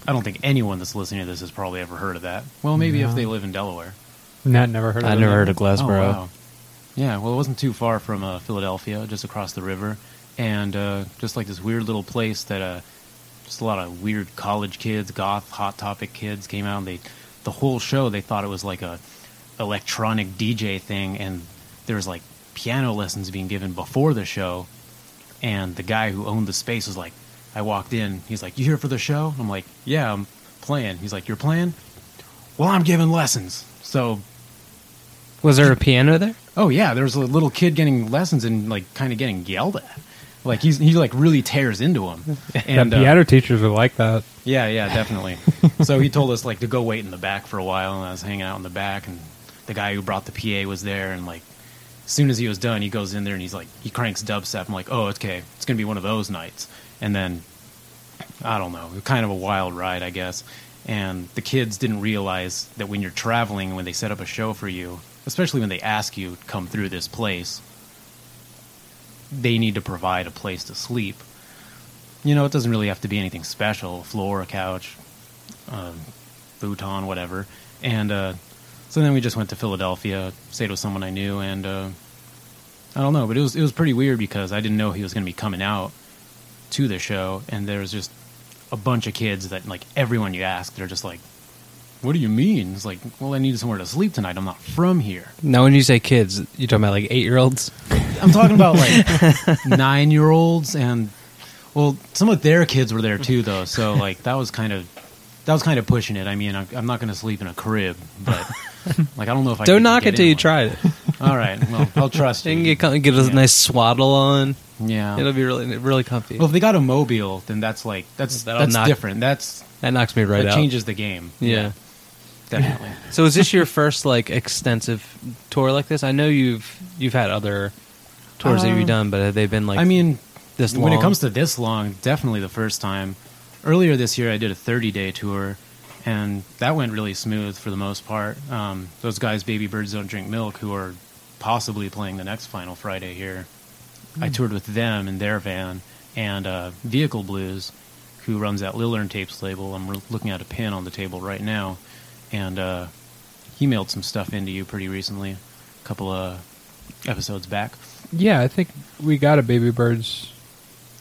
I don't think anyone that's listening to this has probably ever heard of that. Well, maybe if they live in Delaware. Nat never heard of I never heard of Oh, wow. Yeah, well, it wasn't too far from uh, Philadelphia, just across the river, and uh, just like this weird little place that uh, just a lot of weird college kids, goth, hot topic kids came out. and They, the whole show, they thought it was like a electronic DJ thing, and there was like piano lessons being given before the show, and the guy who owned the space was like, I walked in, he's like, "You here for the show?" I'm like, "Yeah, I'm playing." He's like, "You're playing?" Well, I'm giving lessons, so Was there a piano there? Oh yeah, there was a little kid getting lessons and like kind of getting yelled at. Like he's he like really tears into him. And yeah, uh, piano teachers are like that. yeah, yeah, definitely. so he told us like to go wait in the back for a while, and I was hanging out in the back, and the guy who brought the PA was there, and like as soon as he was done, he goes in there and he's like he cranks dubstep. I'm like, oh, okay, it's gonna be one of those nights. And then I don't know, kind of a wild ride, I guess. And the kids didn't realize that when you're traveling, when they set up a show for you, especially when they ask you come through this place, they need to provide a place to sleep. You know, it doesn't really have to be anything special, a floor, a couch, um, futon, whatever. And uh, so then we just went to Philadelphia, stayed with someone I knew, and uh, I don't know, but it was it was pretty weird because I didn't know he was going to be coming out to the show, and there was just a bunch of kids that like everyone you ask, they're just like, "What do you mean?" It's like, "Well, I need somewhere to sleep tonight. I'm not from here." Now, when you say kids, you talking about like eight year olds? I'm talking about like nine year olds and well, some of their kids were there too, though. So like that was kind of that was kind of pushing it. I mean, I'm, I'm not going to sleep in a crib, but like I don't know if I Don't knock it till you tried it. All right, well I'll trust You And get get a Yeah. nice swaddle on. yeah. It'll be really really comfy. well, if they got a mobile, then that's like that's That'll that's knock- different. That's that knocks me right that out. changes the game. Yeah. Definitely. So is this your first like extensive tour like this? I know you've you've had other tours that Um, you've done, but have they been like I mean, this long? when it comes to this long, definitely the first time. Earlier this year, I did a 30 day tour, and that went really smooth for the most part. Um, those guys, Baby Birds Don't Drink Milk, who are possibly playing the next Final Friday here, I toured with them in their van, and uh, Vehicle Blues, who runs that Lillerne Tapes label. I'm re- looking at a pin on the table right now, and uh, he mailed some stuff into you pretty recently, a couple of episodes back. Yeah, I think we got a Baby Birds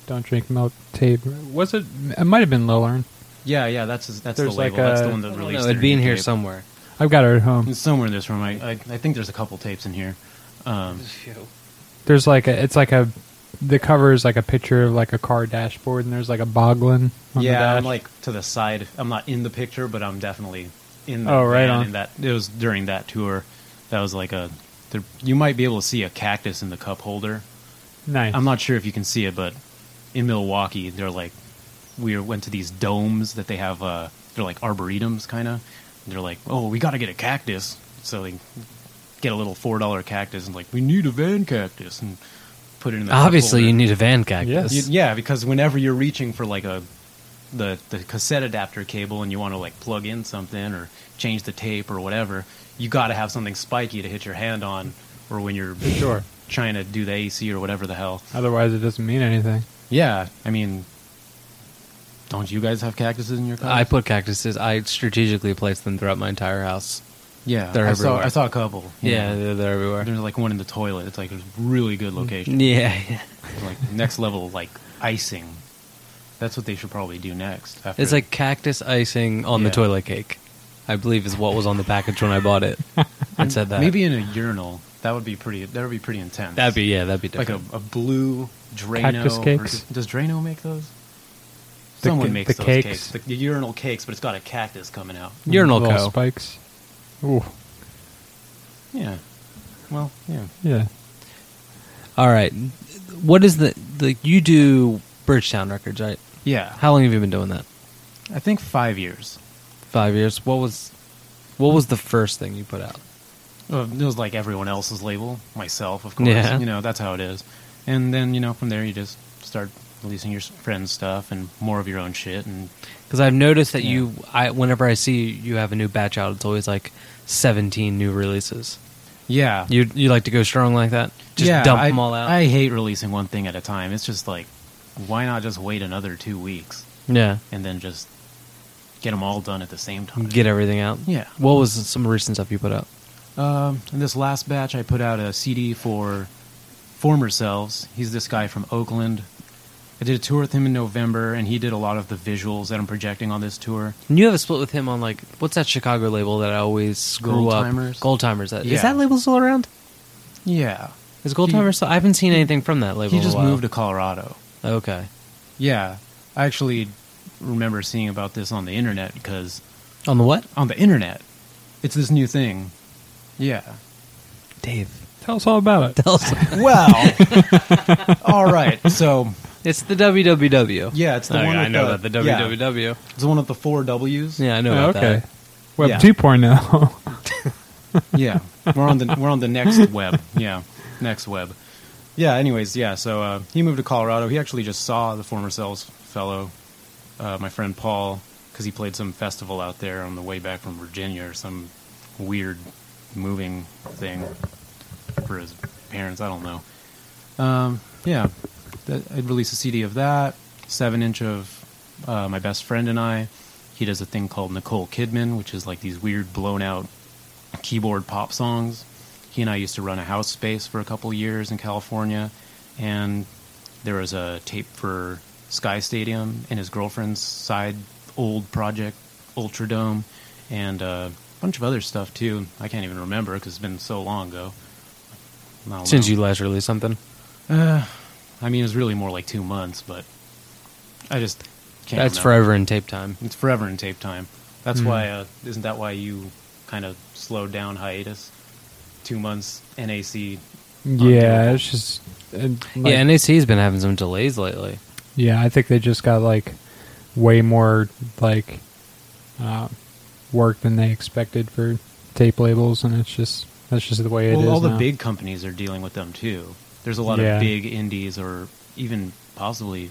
Don't Drink Milk tape. Was it? It might have been Lillerne. Yeah, yeah, that's that's There's the label. like that's the one that released. know, their it'd be in here tape. somewhere. I've got it at home. It's somewhere in this room. I, I I think there's a couple tapes in here. Um, There's like a. It's like a. The cover is like a picture of like a car dashboard, and there's like a boglin. On the yeah, dash. I'm like to the side. I'm not in the picture, but I'm definitely in the Oh, right on. that it was during that tour. That was like a. There, you might be able to see a cactus in the cup holder. nice. I'm not sure if you can see it, but in Milwaukee, they're like we went to these domes that they have. Uh, they're like arboretums, kind of. They're like, oh, we got to get a cactus, so they get a little four dollar cactus and like we need a van cactus and put it in the cup Obviously, you need a van cactus. You- yeah, because whenever you're reaching for like a the the cassette adapter cable and you want to like plug in something or change the tape or whatever, you got to have something spiky to hit your hand on, or when you're Sure. trying to do the AC or whatever the hell. Otherwise, it doesn't mean anything. Yeah, I mean, don't you guys have cactuses in your cars? I put cactuses. I strategically place them throughout my entire house. yeah, they're I saw. I saw a couple. Yeah, they're, they're everywhere. there's like one in the toilet. It's like a really good location. Yeah, yeah. like next level, like icing. That's what they should probably do next. After It's like cactus icing on the Yeah. toilet cake. I believe is what was on the package when I bought it. It said that. maybe in a urinal. That would be pretty. That would be pretty intense. that'd be yeah, that'd be like different. a, a blue Drano. Cactus or cakes? Does, does Drano make those? The Someone ca- makes the those cakes? cakes. The, the urinal cakes, but it's got a cactus coming out. Mm. Urinal Little co. spikes. Ooh, Yeah. Well, yeah. yeah. All right, what is the the you do Bridgetown Records right? Yeah. How long have you been doing that? I think five years. Five years. What was what was the first thing you put out? Well, it was like everyone else's label, myself, of course. Yeah. You know, that's how it is. And then, you know, from there you just start releasing your friends' stuff and more of your own shit. And Because I've noticed that Yeah. you, I whenever I see you have a new batch out, it's always like seventeen new releases. yeah. You you like to go strong like that? Just yeah, dump I, them all out. I hate releasing one thing at a time. It's just like, why not just wait another two weeks yeah, and then just get them all done at the same time? get everything out. Yeah. What was some recent stuff you put out? Um, in this last batch, I put out a CD for Former Selves. He's this guy from Oakland. I did a tour with him in November, and he did a lot of the visuals that I'm projecting on this tour. And you have a split with him on like what's that Chicago label that I always screw up? Goldtimers? Goldtimers. That, Yeah. Is that label still around? Yeah. Is Gold Goldtimers still? I haven't seen anything from that label. He just moved to Colorado. Okay. Yeah. I actually remember seeing about this on the internet because On the what? on the internet, it's this new thing. Yeah. Dave. Tell us all about it. Tell us. Well, all right. So it's the WWW. yeah, it's the Okay, one. With I know the, that the yeah, WWW. it's the one with the four W's. Yeah, I know Oh, about okay. that. Web Yeah. 2.0. yeah, we're on the we're on the next web. Yeah, next web. Yeah. Anyways, yeah. So uh, he moved to Colorado. He actually just saw the Former Selves fellow, uh, my friend Paul, because he played some festival out there on the way back from Virginia or some weird moving thing for his parents. I don't know. Um, yeah, that, I'd release a CD of that. Seven inch of uh, my best friend and I. He does a thing called Nicole Kidman, which is like these weird blown out keyboard pop songs. He and I used to run a house space for a couple years in California, and there was a tape for Sky Stadium and his girlfriend's side old project, Ultra Dome, and uh, a bunch of other stuff too. I can't even remember because it's been so long ago. Since you last released something. Uh, I mean, it was really more like two months, but I just can't. That's remember. forever in tape time. It's forever in tape time. That's Hmm. why. Uh, isn't that why you kind of slowed down hiatus? Two months NAC. yeah, it's just. and, like- yeah, NAC's been having some delays lately. Yeah, I think they just got like way more like uh, work than they expected for tape labels, and it's just that's just the way it is. well, all the now. big companies are dealing with them too. There's a lot Yeah. of big indies or even possibly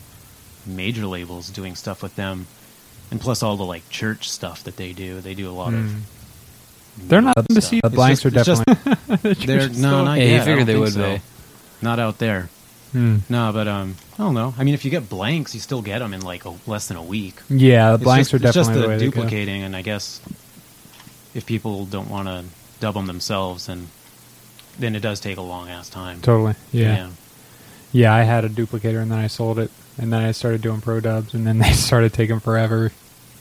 major labels doing stuff with them, and plus all the like church stuff that they do. They do a lot Mm. of. They're not stuff. the see the It's blanks just- are it's just- definitely. They're no, not Yeah, yet. I figured don't they would so. be. Not out there. Hmm. No, but um, I don't know. I mean, if you get blanks, you still get them in like a, less than a week. Yeah, the blanks just, are it's just definitely the the way they go. duplicating, and I guess if people don't want to dub them themselves, then then it does take a long ass time. Totally. Yeah. yeah. I had a duplicator and then I sold it, and then I started doing pro dubs, and then they started taking forever.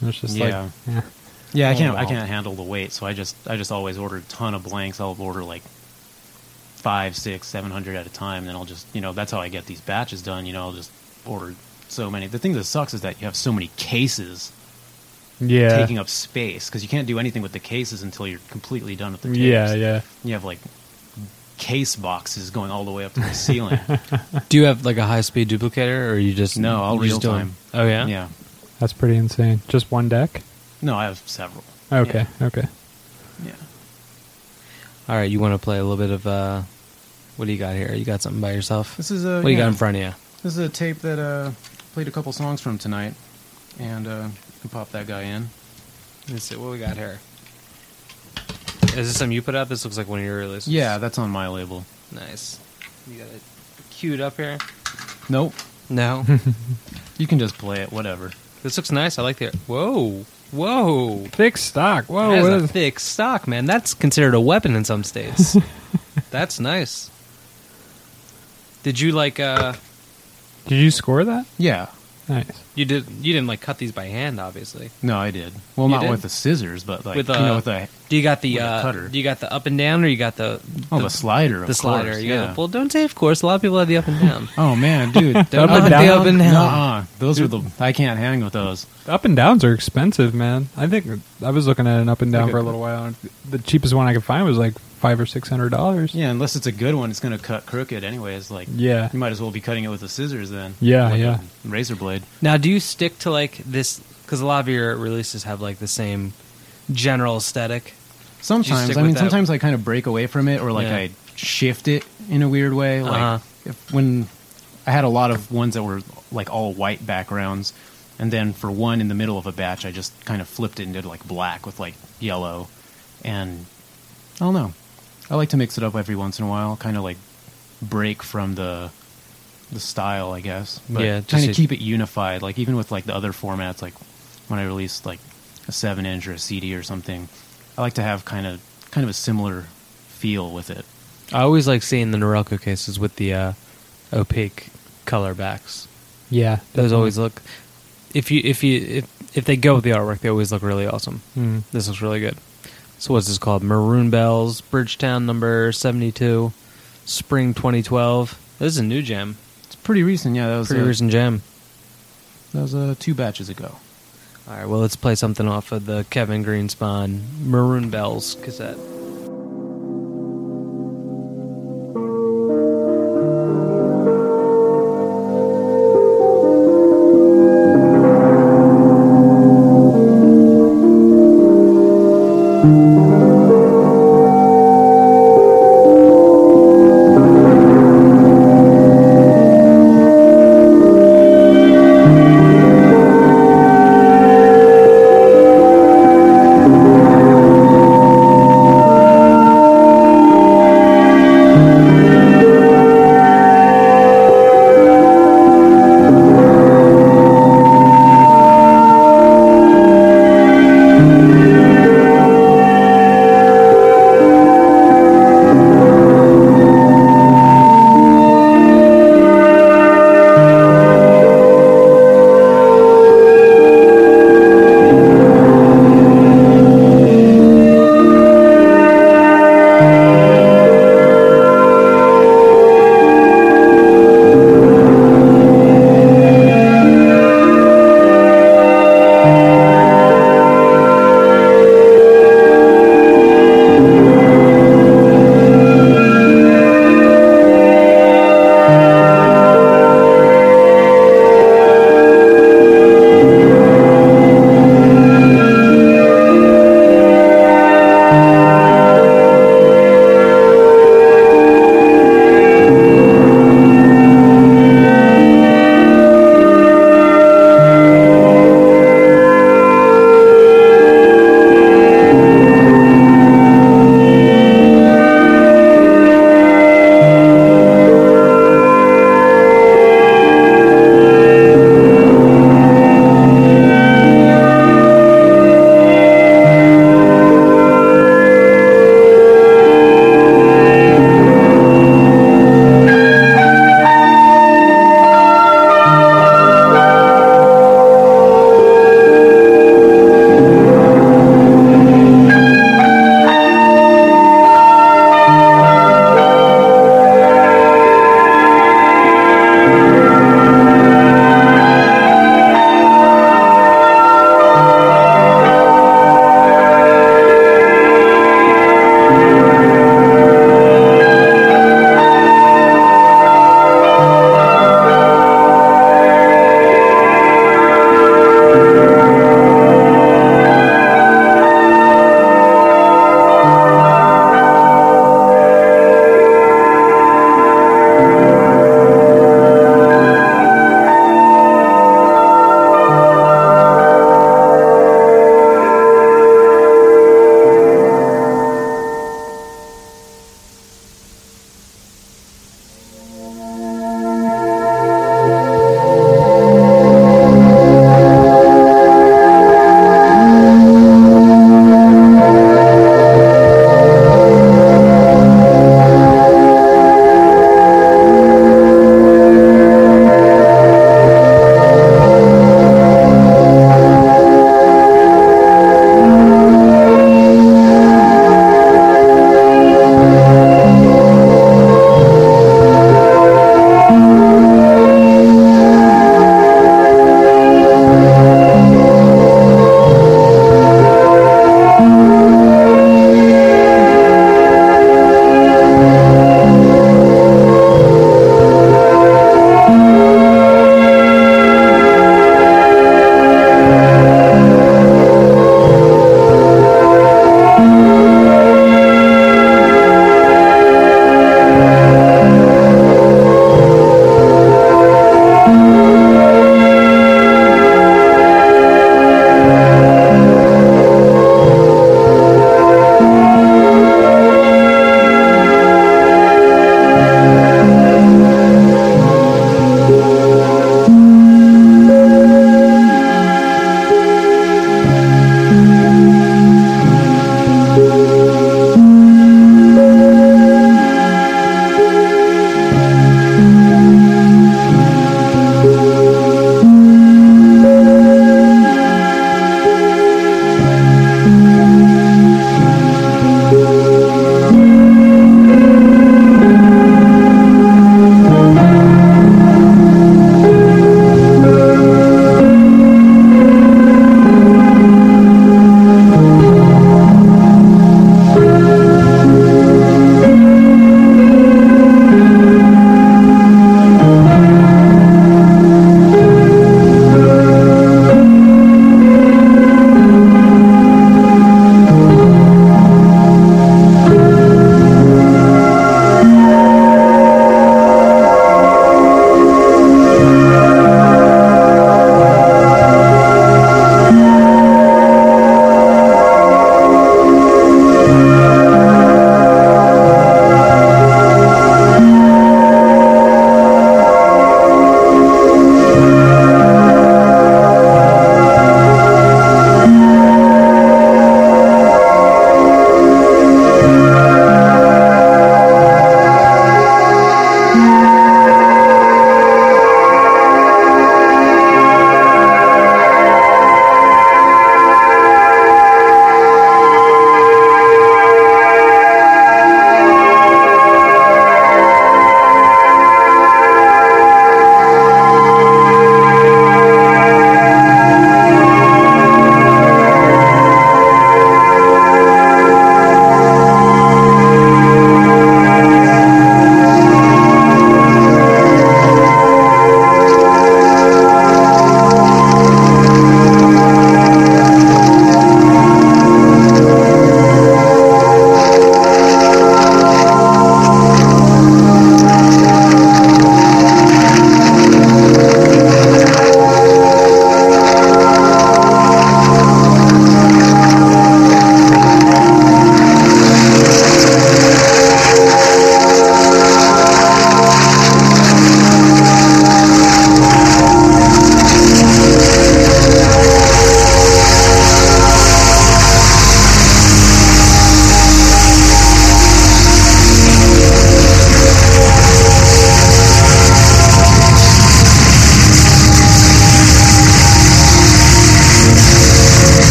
It was just Yeah. like, yeah. Yeah. I Oh, can't. I can't handle the weight, so I just I just always order a ton of blanks. I'll order like five, six, seven hundred at a time, and then I'll just you know that's how I get these batches done. You know, I'll just order so many. The thing that sucks is that you have so many cases yeah, taking up space because you can't do anything with the cases until you're completely done with the tapes. yeah, yeah. You have like case boxes going all the way up to the ceiling. Do you have like a high speed duplicator, or you just No, all you just real do 'em? time. Oh yeah, yeah. That's pretty insane. Just one deck. No, I have several. Okay, okay. Yeah. All right, you want to play a little bit of uh, what do you got here? You got something by yourself? This is a. what do you yeah, got in front of you? This is a tape that uh, played a couple songs from tonight, and uh, can pop that guy in. Let's see what we got here. Is this something you put out? This looks like one of your releases. Yeah, that's on my label. Nice. You got it queued up here? Nope. No. You can just play it, whatever. this looks nice. I like the. Whoa. Whoa. Thick stock. Whoa. That is what a is- thick stock, man. That's considered a weapon in some states. That's nice. Did you like uh Did you score that? Yeah. Nice. You did you didn't like cut these by hand obviously. No, I did. Well, You not did? with the scissors, but like With, you uh, know, with the Do you got the With a uh cutter. do you got the up and down or you got the oh the, slider. Of the slider? course, you got yeah. the, well don't say of course, a lot of people have the up and down. Oh man, dude, Up I and like the up and down. Nuh-uh. Those are the I can't hang with those. Up and downs are expensive, man. I think I was looking at an up and down Like for a- a little while. and The cheapest one I could find was like five or six hundred dollars. Yeah, unless it's a good one, it's gonna cut crooked anyways. Like Yeah. you might as well be cutting it with the scissors then. Yeah, Like yeah. a razor blade. Now, do you stick to like this? Because a lot of your releases have like the same general aesthetic. Sometimes I mean, that? sometimes I kind of break away from it, or like Yeah. I shift it in a weird way. Like Uh-huh. if, when I had a lot of ones that were like all white backgrounds, and then for one in the middle of a batch, I just kind of flipped it and did like black with like yellow, and I don't know. I like to mix it up every once in a while, kind of like break from the the style, I guess. But Yeah, trying to- keep it unified. Like even with like the other formats, like when I release like a seven inch or a CD or something, I like to have kind of kind of a similar feel with it. I always like seeing the Norelco cases with the uh, opaque color backs. Yeah. Those always look. If you if you if if they go with the artwork, they always look really awesome. Mm. This looks really good. So what's this called? Maroon Bells, Bridgetown number seventy two, Spring twenty twelve. This is a new gem. It's pretty recent, yeah. That was Pretty uh, recent gem. That was uh, two batches ago. All right, well, let's play something off of the Kevin Greenspon Maroon Bells cassette.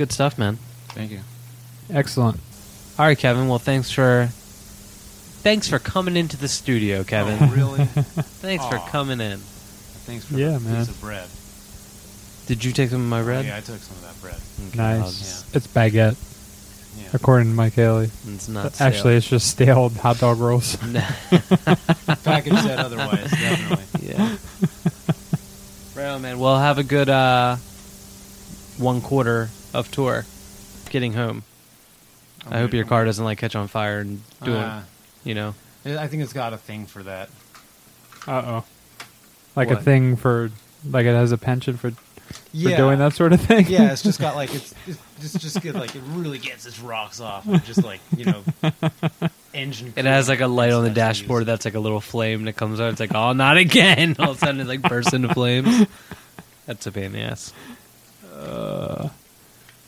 Good stuff, man. Thank you. Excellent. All right, Kevin. Well, thanks for thanks for coming into the studio, Kevin. Oh, really? Thanks for coming in. Thanks for Yeah, the man. piece of bread. Did you take some of my bread? Oh, yeah, I took some of that bread. Okay, Nice. It's baguette, Yeah. according to Mike Haley. I'll- It's not But Actually, it's just stale hot dog rolls. Package said otherwise, definitely. yeah. right on, man. Well, have a good uh, one quarter of tour getting home. I hope your car doesn't like catch on fire and do Uh, it. You know. I think it's got a thing for that. Uh oh. Like a What? thing for, like it has a penchant for, for Yeah. doing that sort of thing. Yeah, it's just got like it's, it's just just good. Like it really gets its rocks off. Of just like you know, engine. It has like a light on the That's what I use. dashboard that's like a little flame that comes out. It's like, oh, not again! All of a sudden, it like bursts into flames. That's a pain in the ass.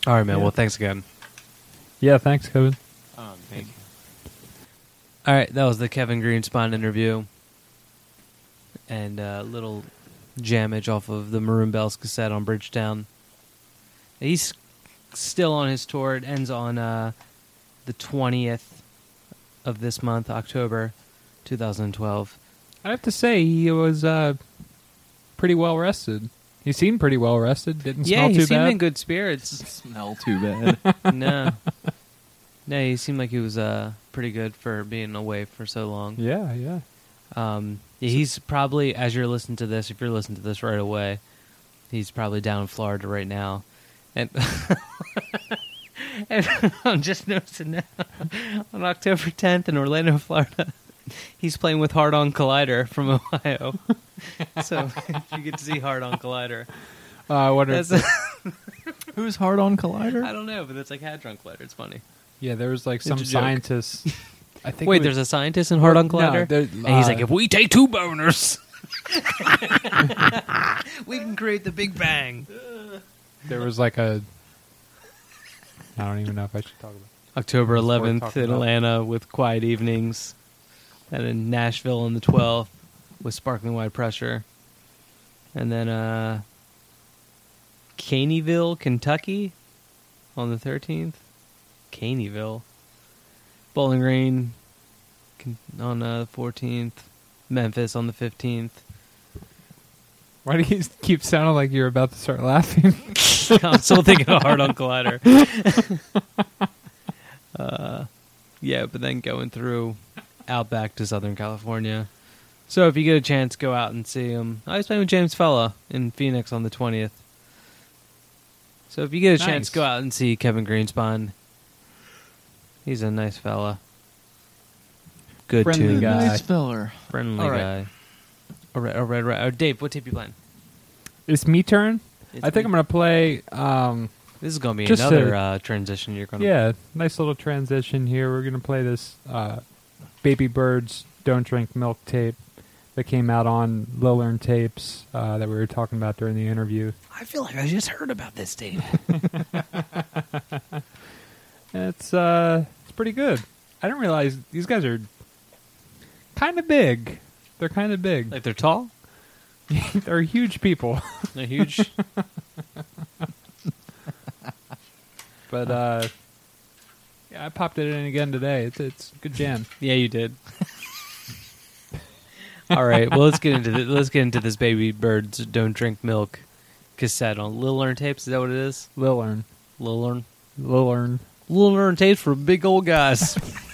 All right, man. yeah. Well, thanks again. Yeah. Thanks, Kevin. Um, thank you. All right, that was the Kevin Greenspon interview, and a little jammage off of the Maroon Bells cassette on Bridgetown. He's still on his tour. It ends on uh, the twentieth of this month, October, two thousand twelve. I have to say he was uh, pretty well rested. He seemed pretty well rested. Didn't Yeah, smell he too seemed bad. in good spirits. Smell too bad. no, no, he seemed like he was uh, pretty good for being away for so long. Yeah, yeah. Um, yeah, he's probably as you're listening to this, if you're listening to this right away, he's probably down in Florida right now, and, and I'm just noticing now on October 10th in Orlando, Florida, he's playing with Hard On Collider from Ohio. so you get to see Hard On Collider, Uh, I wonder. that's Who's hard on Collider? I don't know, but it's like Hadron Collider. It's funny. yeah, there was like some It's a joke. scientists. I think. Wait, it was- there's a scientist in Hard On Collider, there- and he's uh, like, if we take two boners. we can create the Big Bang. there was like a. I don't even know if I should talk about. October That's worth 11th talking in about. Atlanta with Quiet Evenings, and in Nashville on the 12th with Sparkling Wide Pressure, and then uh, Caneyville, Kentucky, on the 13th. Caneyville, Bowling Green, on the 14th, Memphis on the 15th. Why do you keep sounding like you're about to start laughing? I'm still thinking of Hard on Collider. uh, yeah, but then going through out back to Southern California. So if you get a chance, go out and see him. I was playing with James Fella in Phoenix on the 20th. So if you get a chance, go out and see Kevin Greenspon. He's a nice fella. Good Friendly tunes. guy. Nice feller. Friendly All right. guy. All right, all right, all right. Oh, Dave, what tape you playing? it's me turn. It's I think me. I'm gonna play. Um, This is going to be another to- uh, transition you're going to yeah, nice little transition here. We're gonna play this uh, "Baby Birds Don't Drink Milk" tape that came out on Lillerne tapes uh, that we were talking about during the interview. I feel like I just heard about this tape. It's uh, it's pretty good. I didn't realize these guys are kind of big. They're kind of big. like they're tall, They're huge people. they're huge. But uh, yeah, I popped it in again today. It's it's a good jam. yeah, you did. All right, well let's get into the, let's get into this baby birds don't drink milk cassette on Lil Learn tapes. Is that what it is? Lillerne, Lil Learn, Lillerne. Lil Learn tapes for big old guys.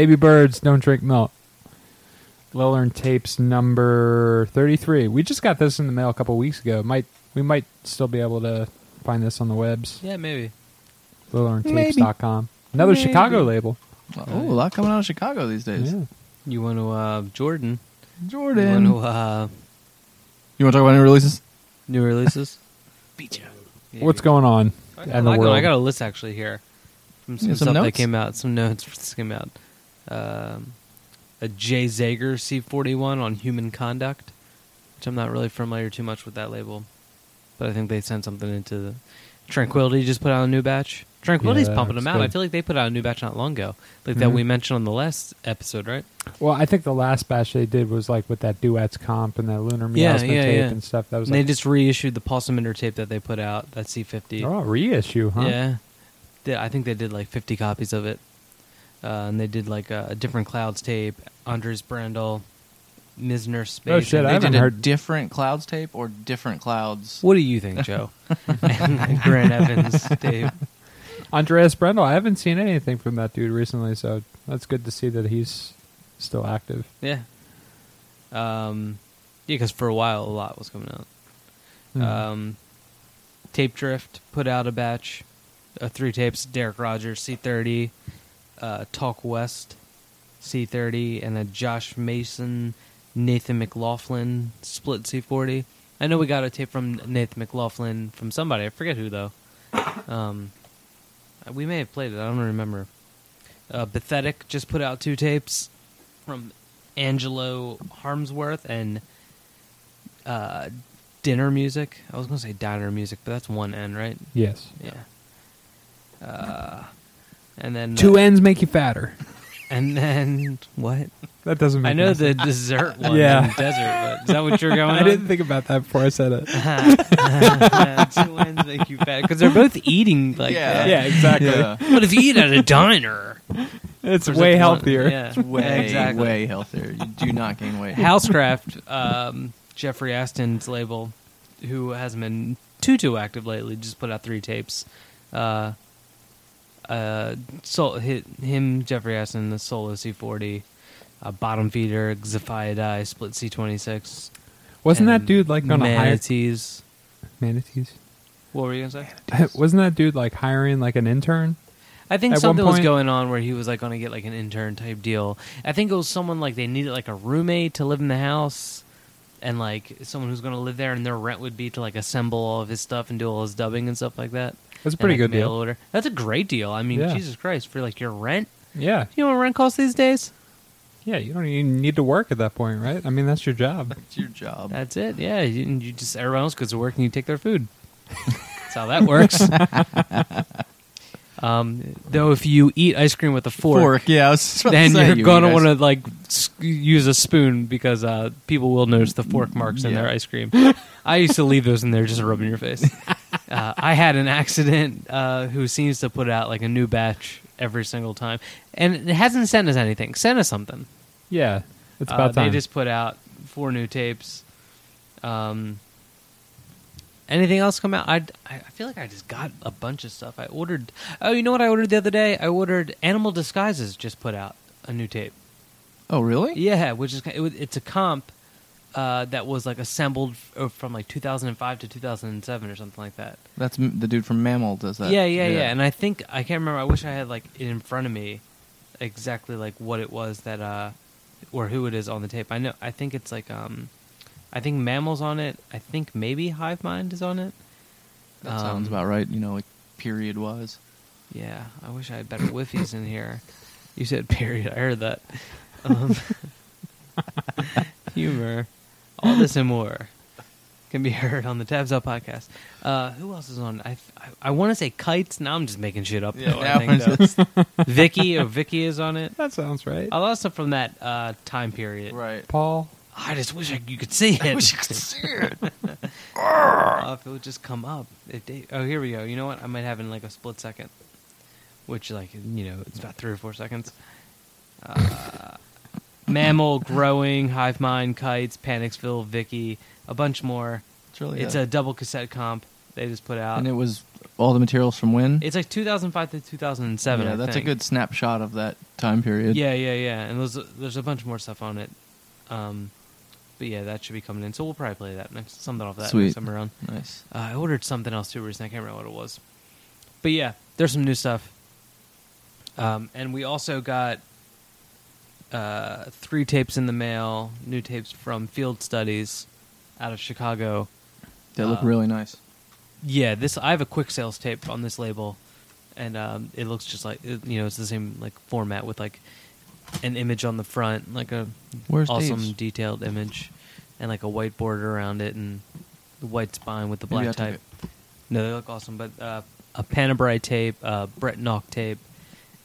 Baby birds don't drink milk. Lillerne tapes number thirty-three. We just got this in the mail a couple weeks ago. Might we might still be able to find this on the webs. Yeah, maybe. LillerneTapes.com. Another Maybe. Chicago label. Oh, a lot coming out of Chicago these days. Yeah. You want to uh, Jordan? Jordan. You want to uh, You want to talk about new releases? new releases? Beat you. Yeah, What's going on I in got, the world? I got a list actually here from some, Yeah, some stuff that notes? came out. Some notes that came out. Um, a Jay Zager C41 on human conduct, which I'm not really familiar too much with that label, but I think they sent something into the Tranquility. Just put out a new batch. Tranquility's Yeah, pumping them out. I feel like they put out a new batch not long ago, like that Mhm. we mentioned on the last episode, right? Well, I think the last batch they did was like with that duets comp and that lunar miasma yeah, tape yeah. and stuff. That was And they just reissued the Pulse Emitter tape that they put out. That C50. oh reissue, huh? Yeah, I think they did like 50 copies of it, uh, and they did like a, a different clouds tape. Andreas Brandal, Misner Space. Oh, shit, and I haven't did a heard- different clouds tape or different clouds. What do you think, Joe? and Grant Evans tape. Andreas Brandal. I haven't seen anything from that dude recently, so that's good to see that he's still active. Yeah. Um, yeah, because for a while a lot was coming out. Hmm. Um, Tape Drift put out a batch of three tapes. Derek Rogers C30, uh, Talk West C30, and a Josh Mason, Nathan McLaughlin split C40. I know we got a tape from Nathan McLaughlin from somebody. I forget who though. Um, we may have played it. I don't remember. Uh, Pathetic just put out two tapes from Angelo Harmsworth and uh, Dinner Music. I was going to say Diner Music, but that's one N, right? yes. Yeah. Uh, and then Two uh, ends make you fatter. and then what? That doesn't make I know any the sense. dessert one, Yeah. in desert. But is that what you're going? I on? didn't think about that before I said it. Two ends make you fat because they're both eating like Yeah. that. yeah, exactly. Yeah. But if you eat at a diner, It's there's way a- healthier. Yeah, It's way, exactly. way healthier. You do not gain weight. Housecraft, um, Jeffrey Aston's label, who hasn't been too too active lately, just put out three tapes. Uh, uh, Sol- hit him, Jeffrey Aston, the Solo C40, uh, Bottom Feeder, Xaphiadai, Split C26. Wasn't that dude like going to hire Manatees. manatees? What were you gonna say? Wasn't that dude like hiring like an intern? I think At something was going on where he was like going to get like an intern type deal. I think it was someone like they needed like a roommate to live in the house, and like someone who's going to live there, and their rent would be to like assemble all of his stuff and do all his dubbing and stuff like that. That's a pretty good mail deal. Order. That's a great deal. I mean, Yeah. Jesus Christ, for like your rent. Yeah, You know what rent costs these days? yeah. You don't even need to work at that point, right? I mean, that's your job. It's your job. That's it. Yeah, you, you just everyone else goes to work and you take their food. That's how that works. um, though, if you eat ice cream with a fork, Yeah, I was just about to then say, you're you gonna guys- want to like s- use a spoon because uh, people will notice the fork marks in Yeah. their ice cream. I used to leave those in there just to rub in your face. Uh, I had an accident uh, who seems to put out like a new batch every single time, and it hasn't sent us anything. Send us something. Yeah, it's Uh, about time. They just put out four new tapes. Um, anything else come out? I I feel like I just got a bunch of stuff. I ordered. Oh, you know what I ordered the other day? I ordered Animal Disguises. Just put out a new tape. Oh, really? Yeah, which is it, it's a comp uh, that was like assembled f- uh, from like 2005 to 2007 or something like that. That's m- the dude from Mammal does that. Yeah, yeah, yeah, And I think I can't remember. I wish I had like it in front of me, exactly like what it was that uh, or who it is on the tape. I know. I think it's like um, I think mammals on it. I think maybe Hive Mind is on it. that sounds Um, about right. You know, like period was. Yeah, I wish I had better whiffies in here. You said period. I heard that. Um, humor, all this and more can be heard on the Tabs Up podcast. Uh, who else is on? I I, I want to say kites. Now I'm just making shit up. though, I think, we're. Vicky or Vicky is on it. that sounds right. A lot of stuff from that uh, time period. Right. Paul. I just wish I, you could see it. I wish you could see it. Uh, if it would just come up. If they, oh, here we go. You know what? I might have it in like a split second, which like you know it's about three or four seconds. Uh, mammal, growing, hive mind, kites, Panicsville, Vicky, a bunch more. It's really It's a double cassette comp. they just put out. and it was all the materials from when? it's like 2005 to 2007. yeah, I that's think. a good snapshot of that time period. Yeah, yeah, yeah. And there's there's a bunch more stuff on it. Um, but yeah, that should be coming in. So we'll probably play that next something off that Sweet. next time around. Nice. Uh, I ordered something else too recently. I can't remember what it was. But yeah, there's some new stuff. Um, and we also got uh, three tapes in the mail, new tapes from Field Studies out of Chicago. They look Uh, really nice. Yeah, this I have a Quicksails tape on this label, and um, it looks just like it- you know it's the same like format with like an image on the front, like a Where's awesome Dave's? detailed image, and like a white border around it, and the white spine with the black type. No, they look awesome. But uh, a Panabrite tape, uh, Brett Naucke tape,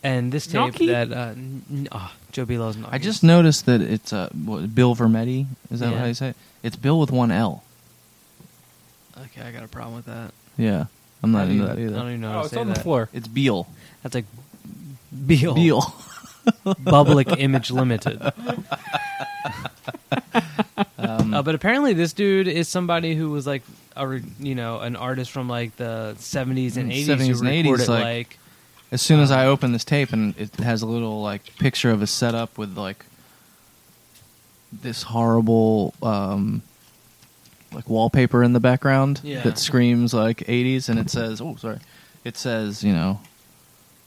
and this tape Naucke? that uh, n- n- ah, Joe B loves Naucke. I just noticed that it's uh, what, Bill Vermetti. Is that Yeah. how you say it? It's Bill with one L. okay, I got a problem with that. Yeah, I'm I not don't into even- that I don't even know how Oh, to it's say on that. the floor. It's Beal. That's like Beal. Beal. Public Image Limited. Um, Uh, but apparently, this dude is somebody who was like, a, re- you know, an artist from like the '70s and '80s 70s who and 80s, recorded like- like, as soon as I open this tape and it has a little like picture of a setup with like this horrible um, like wallpaper in the background Yeah. that screams like 80s, and it says, "Oh, sorry," it says, you know,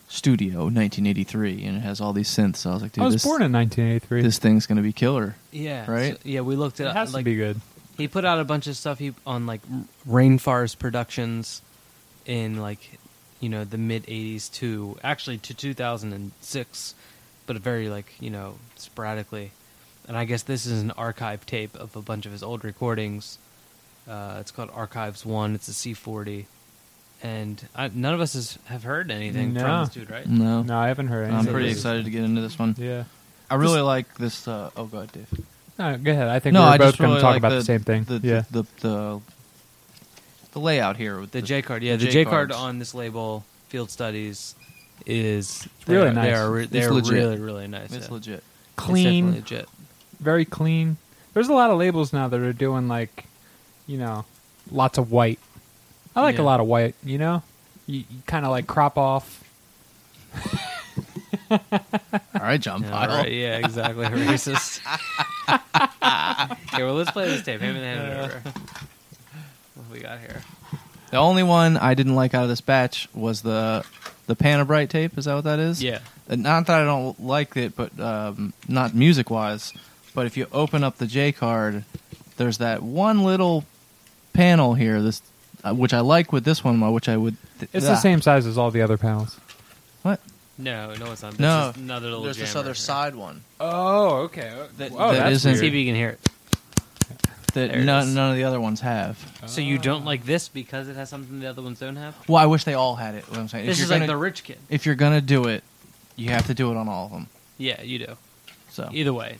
Studio 1983, and it has all these synths. So I was like, dude, I was this, born in 1983. this thing's gonna be killer. yeah, Right? so- yeah, we looked it, it up. has like, to be good. He put out a bunch of stuff he on like Rainforest Productions in like you know the mid '80s to actually to 2006, but very like you know sporadically. And I guess this is an archive tape of a bunch of his old recordings. Uh, it's called Archives One. It's a C40, and I, none of us has, have heard anything No. from this dude, right? No, No, I haven't heard anything I'm pretty excited to get into this one. Yeah. I really like this. Uh, oh, go ahead, Dave. No, go ahead. I think no, we we're I both just going really to talk like about the, the, same thing. The, yeah. the, the the layout here with The J card, yeah, the the J J card on this label, Field Studies, is really they're- nice. They are, re- It's they're legit. really, really nice. It's yeah. legit. Clean, definitely legit. very clean. There's a lot of labels now that are doing like, you know, lots of white. I like Yeah. a lot of white. You know, you, you kind of like crop off. All right, John Yeah, Pyle. right, yeah, exactly. Racist. okay, well, let's play this tape. Hand me the hand it over. What have we got here? The only one I didn't like out of this batch was the the Panabrite tape. Is that what that is? Yeah. Uh, Not that I don't like it, but um, not music wise. But if you open up the J card, there's that one little panel here. This, uh, which I like with this one, which I would. Th- It's ah. the same size as all the other panels. What? No, no, it's not. This No, is another little There's this jammer other here. side one Oh, okay. That- oh, that that's isn't- See if you can hear it. That There it none, is. none of the other ones have. So you don't like this because it has something the other ones don't have? Well, I wish they all had it. What I'm saying. This if is you're like gonna, the rich kid. if you're gonna do it, you have to do it on all of them. Yeah, you do. So Either way,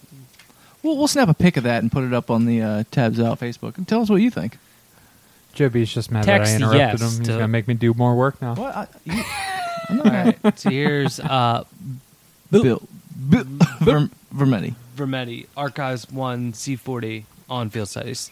we'll, we'll snap a pic of that and put it up on the uh, tabs out Facebook and tell us what you think. Joe B's just mad Text that I interrupted yes him. He's to- gonna make me do more work now. What? I, you, I'm not all right. So here's uh, Bill, Bill Verm, Vermetti. Vermetti Archives One C40 on Field Studies.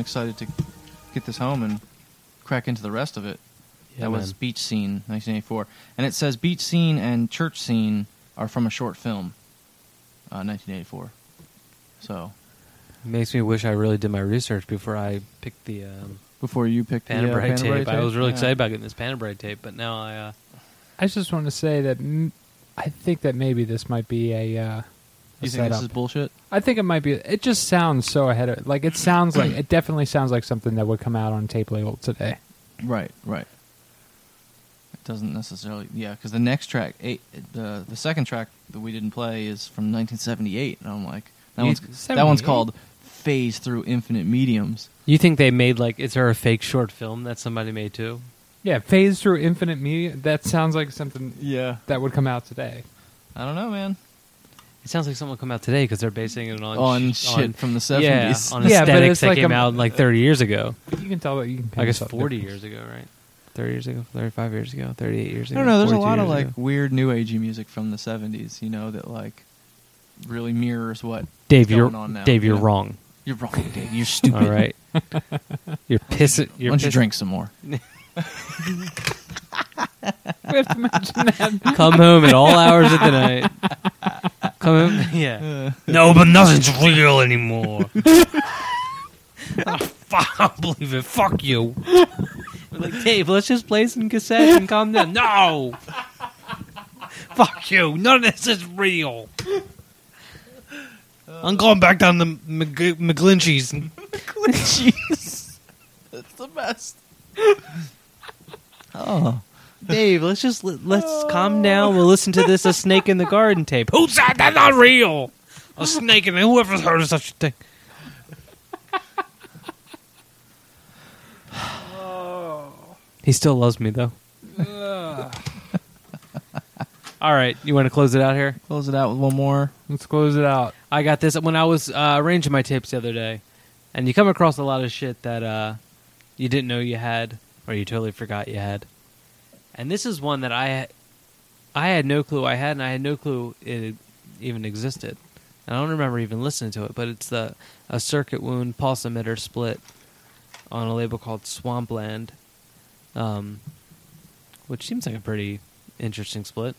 Excited to get this home and crack into the rest of it. Yeah, that was. Beach Scene, 1984. And it says Beach Scene and Church Scene are from a short film, uh, 1984. So, Makes me wish I really did my research before I picked the um, before you picked the uh, Panabrite Panabrite tape. I was really Yeah. excited about getting this Panabrite tape, but now I. Uh, I just want to say that m- I think that maybe this might be a, uh, a You think setup. this is bullshit? I think it might be. It just sounds so ahead of. Like it sounds like it definitely sounds like something that would come out on tape label today. Right, right. It doesn't necessarily, yeah, because the next track, eight, the the second track that we didn't play is from 1978, and I'm like, that You- one's that one's called "Phase Through Infinite Mediums." you think they made like? Is there a fake short film that somebody made too? Yeah, phase through infinite media. That sounds like something Yeah, that would come out today. I don't know, man. It sounds like something will come out today because they're basing it on On sh- shit from the 70s. Yeah, on Yeah, but aesthetics it's that like came a- out like 30 years ago. You can tell that you can. I guess yourself 40 different. years ago, right? 30 years ago, 35 years ago, 38 years I ago. don't know. There's a 42 lot of years like ago. weird new agey music from the 70s, you know, that like really mirrors what Dave, going you're on now, Dave, you you're know? wrong. You're wrong, Dave. You're stupid. All right, you're pissing. Why You're don't you pissing- drink some more? We have to mention that. Come home at all hours of the night. Come home, yeah. No, but nothing's real anymore. oh, fuck, I don't believe it. Fuck you. We're like, Dave, let's just play some cassettes and calm down. No. Fuck you. None of this is real. I'm going back down to Mc- McGlinchey's. Jeez. That's the best. Oh. Dave, let's just let, let's calm down. We'll listen to this "A Snake in the Garden" tape. Who said that's not real? A snake in the whoever's heard of such a thing. He still loves me though. All right, you want to close it out here? Close it out with one more. Let's close it out. I got this when I was uh, arranging my tapes the other day, and you come across a lot of shit that uh, you didn't know you had, or you totally forgot you had. And this is one that I, I had no clue I had, and I had no clue it even existed. And I don't remember even listening to it, but it's the a circuit wound pulse emitter split on a label called Swampland, um, which seems like a pretty interesting split.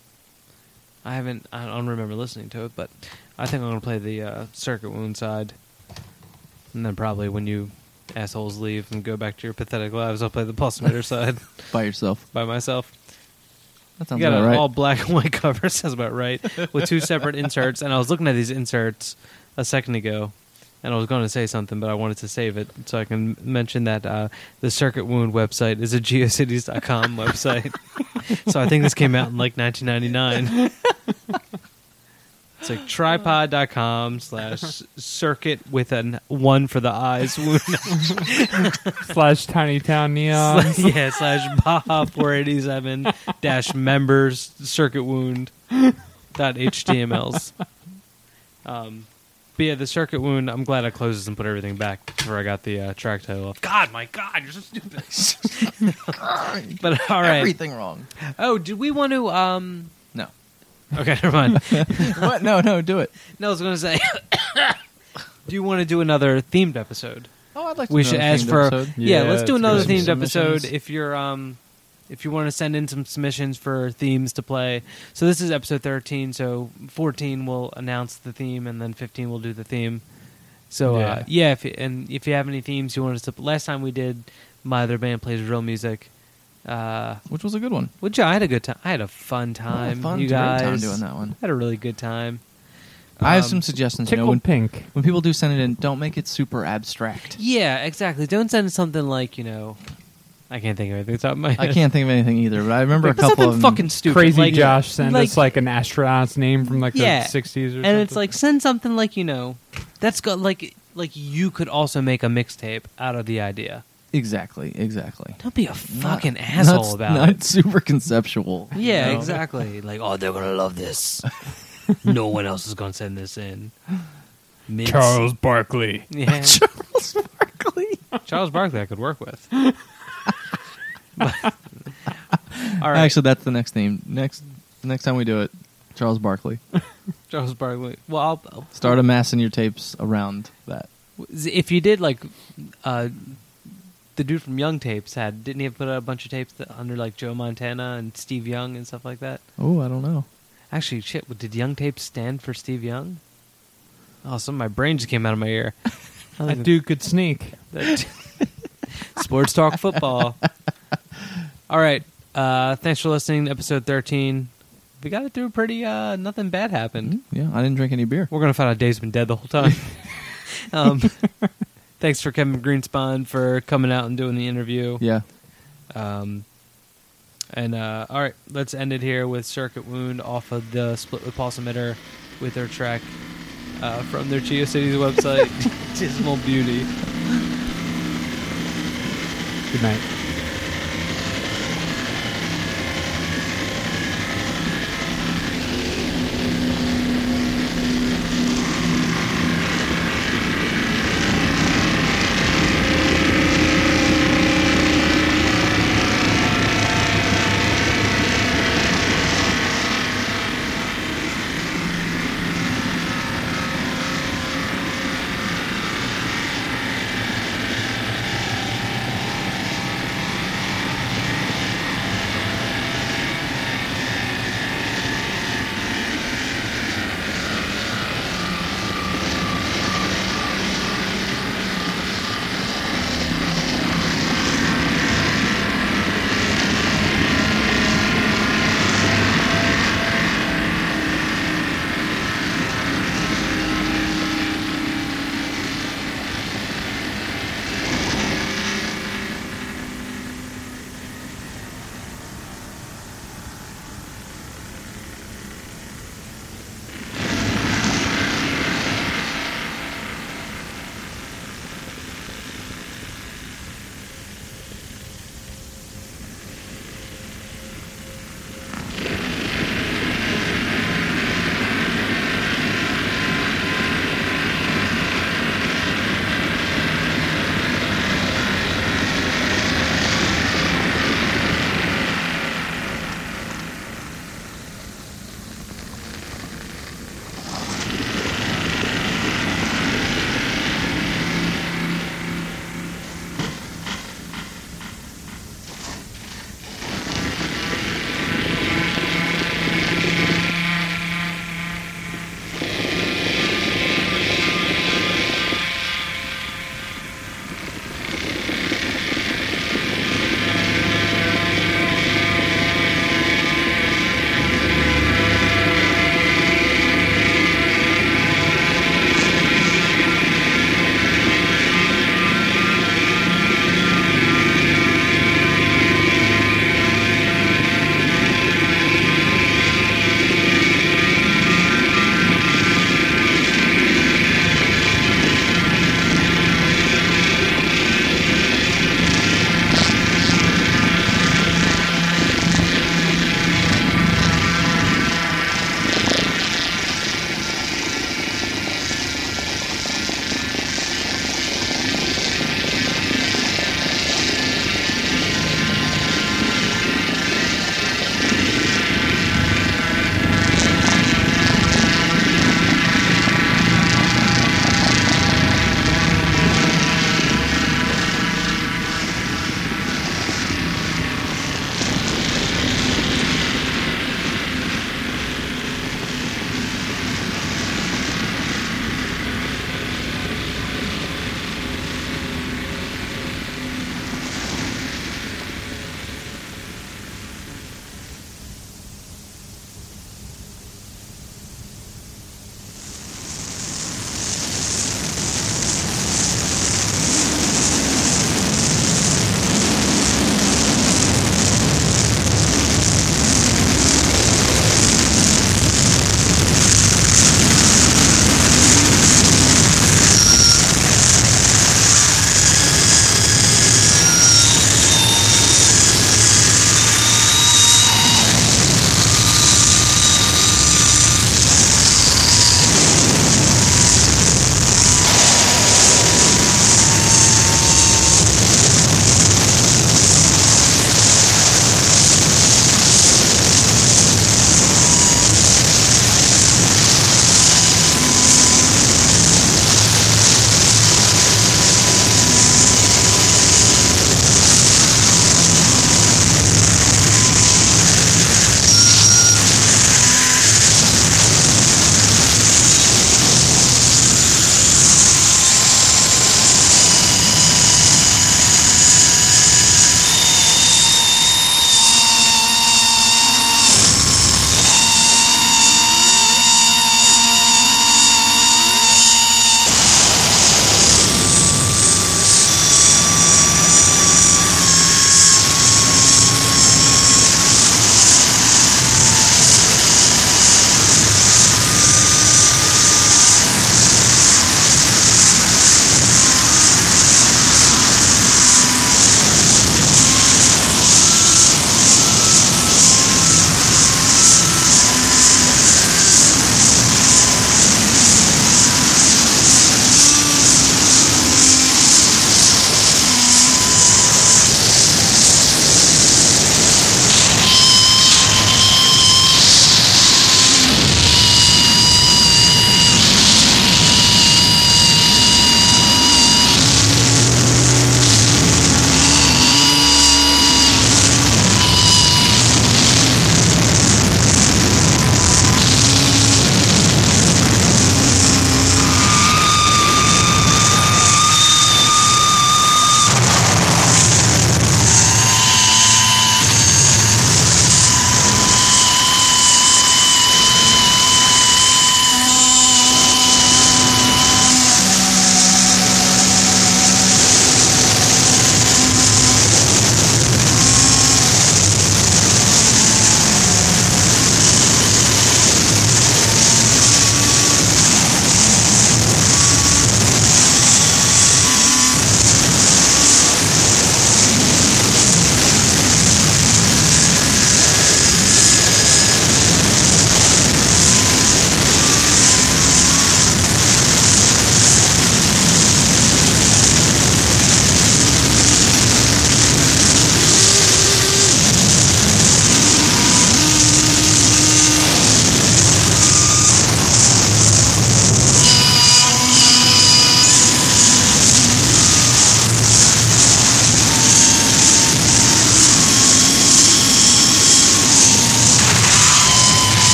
I haven't. I don't remember listening to it, but I think I'm gonna play the uh, circuit wound side, and then probably when you assholes leave and go back to your pathetic lives, I'll play the pulse emitter side By yourself. by myself. That You sounds got about an right. all black and white cover. Sounds about right. With two separate inserts, and I was looking at these inserts a second ago, and I was going to say something, but I wanted to save it so I can mention that uh, the Circuit Wound website is a geocities.com website. so I think this came out in like 1999. It's like tripod.com slash circuit with an one for the eyes wound. Slash Tiny Town Neon. Slash- yeah, slash Baja 487 dash members circuit wound dot HTMLs. Um, but yeah, the circuit wound, I'm glad I closed this and put everything back before I got the uh, track title off. God, my God, you're so stupid. but all right. Everything wrong. Oh, did we want to. um No. Okay, never mind. what? No, no, do it. no, I was going to say. do you want to do another themed episode? Oh, I'd like to we do should another ask themed for episode. yeah, Yeah, let's do another do themed episode submissions. if you're um if you want to send in some submissions for themes to play so this is episode 13 so 14 will announce the theme and then 15 will do the theme so uh, Yeah. yeah if, and if you have any themes you want us to last time we did my other band plays real music uh Which was a good one. which i had a good time i had a fun I had time a fun, you guys time doing that one. had a really good time I have Um, some suggestions. You know, when, Pink. when people do send it in, don't make it super abstract. yeah exactly don't send something like you know i can't think of anything top of my I can't think of anything either, but I remember a couple something of fucking stupid. Crazy like, Josh sent like- us like an astronaut's name from like Yeah. the 60s or something. and it's like send something like you know that's got like like you could also make a mixtape out of the idea. Exactly, exactly. Don't be a Not- fucking asshole not, about not it. super conceptual. Yeah, you know? exactly. Like, oh, they're gonna love this. no one else is gonna send this in. Mints. Charles Barkley. Yeah, Charles Barkley. Charles Barkley, I could work with. But- all right. Actually, that's the next theme. Next, next time we do it, Charles Barkley. Charles Barkley. Well, I'll, I'll- Start amassing your tapes around that. if you did like uh, the dude from Young Tapes had didn't he have put out a bunch of tapes that, under like Joe Montana and Steve Young and stuff like that? Oh, I don't know. Actually, shit, did Young Tapes stand for Steve Young? Oh, some of my brain just came out of my ear. That dude could sneak. Sports talk football. All right. Uh, thanks for listening to episode 13. We got it through pretty, uh, nothing bad happened. Mm, Yeah, I didn't drink any beer. We're going to find out Dave's been dead the whole time. um, thanks for Kevin Greenspon for coming out and doing the interview. Yeah. Um, and uh, all right, let's end it here with Circuit Wound off of the Split with Pulse Emitter with their track uh, from their GeoCities website, Dismal Beauty. Good night.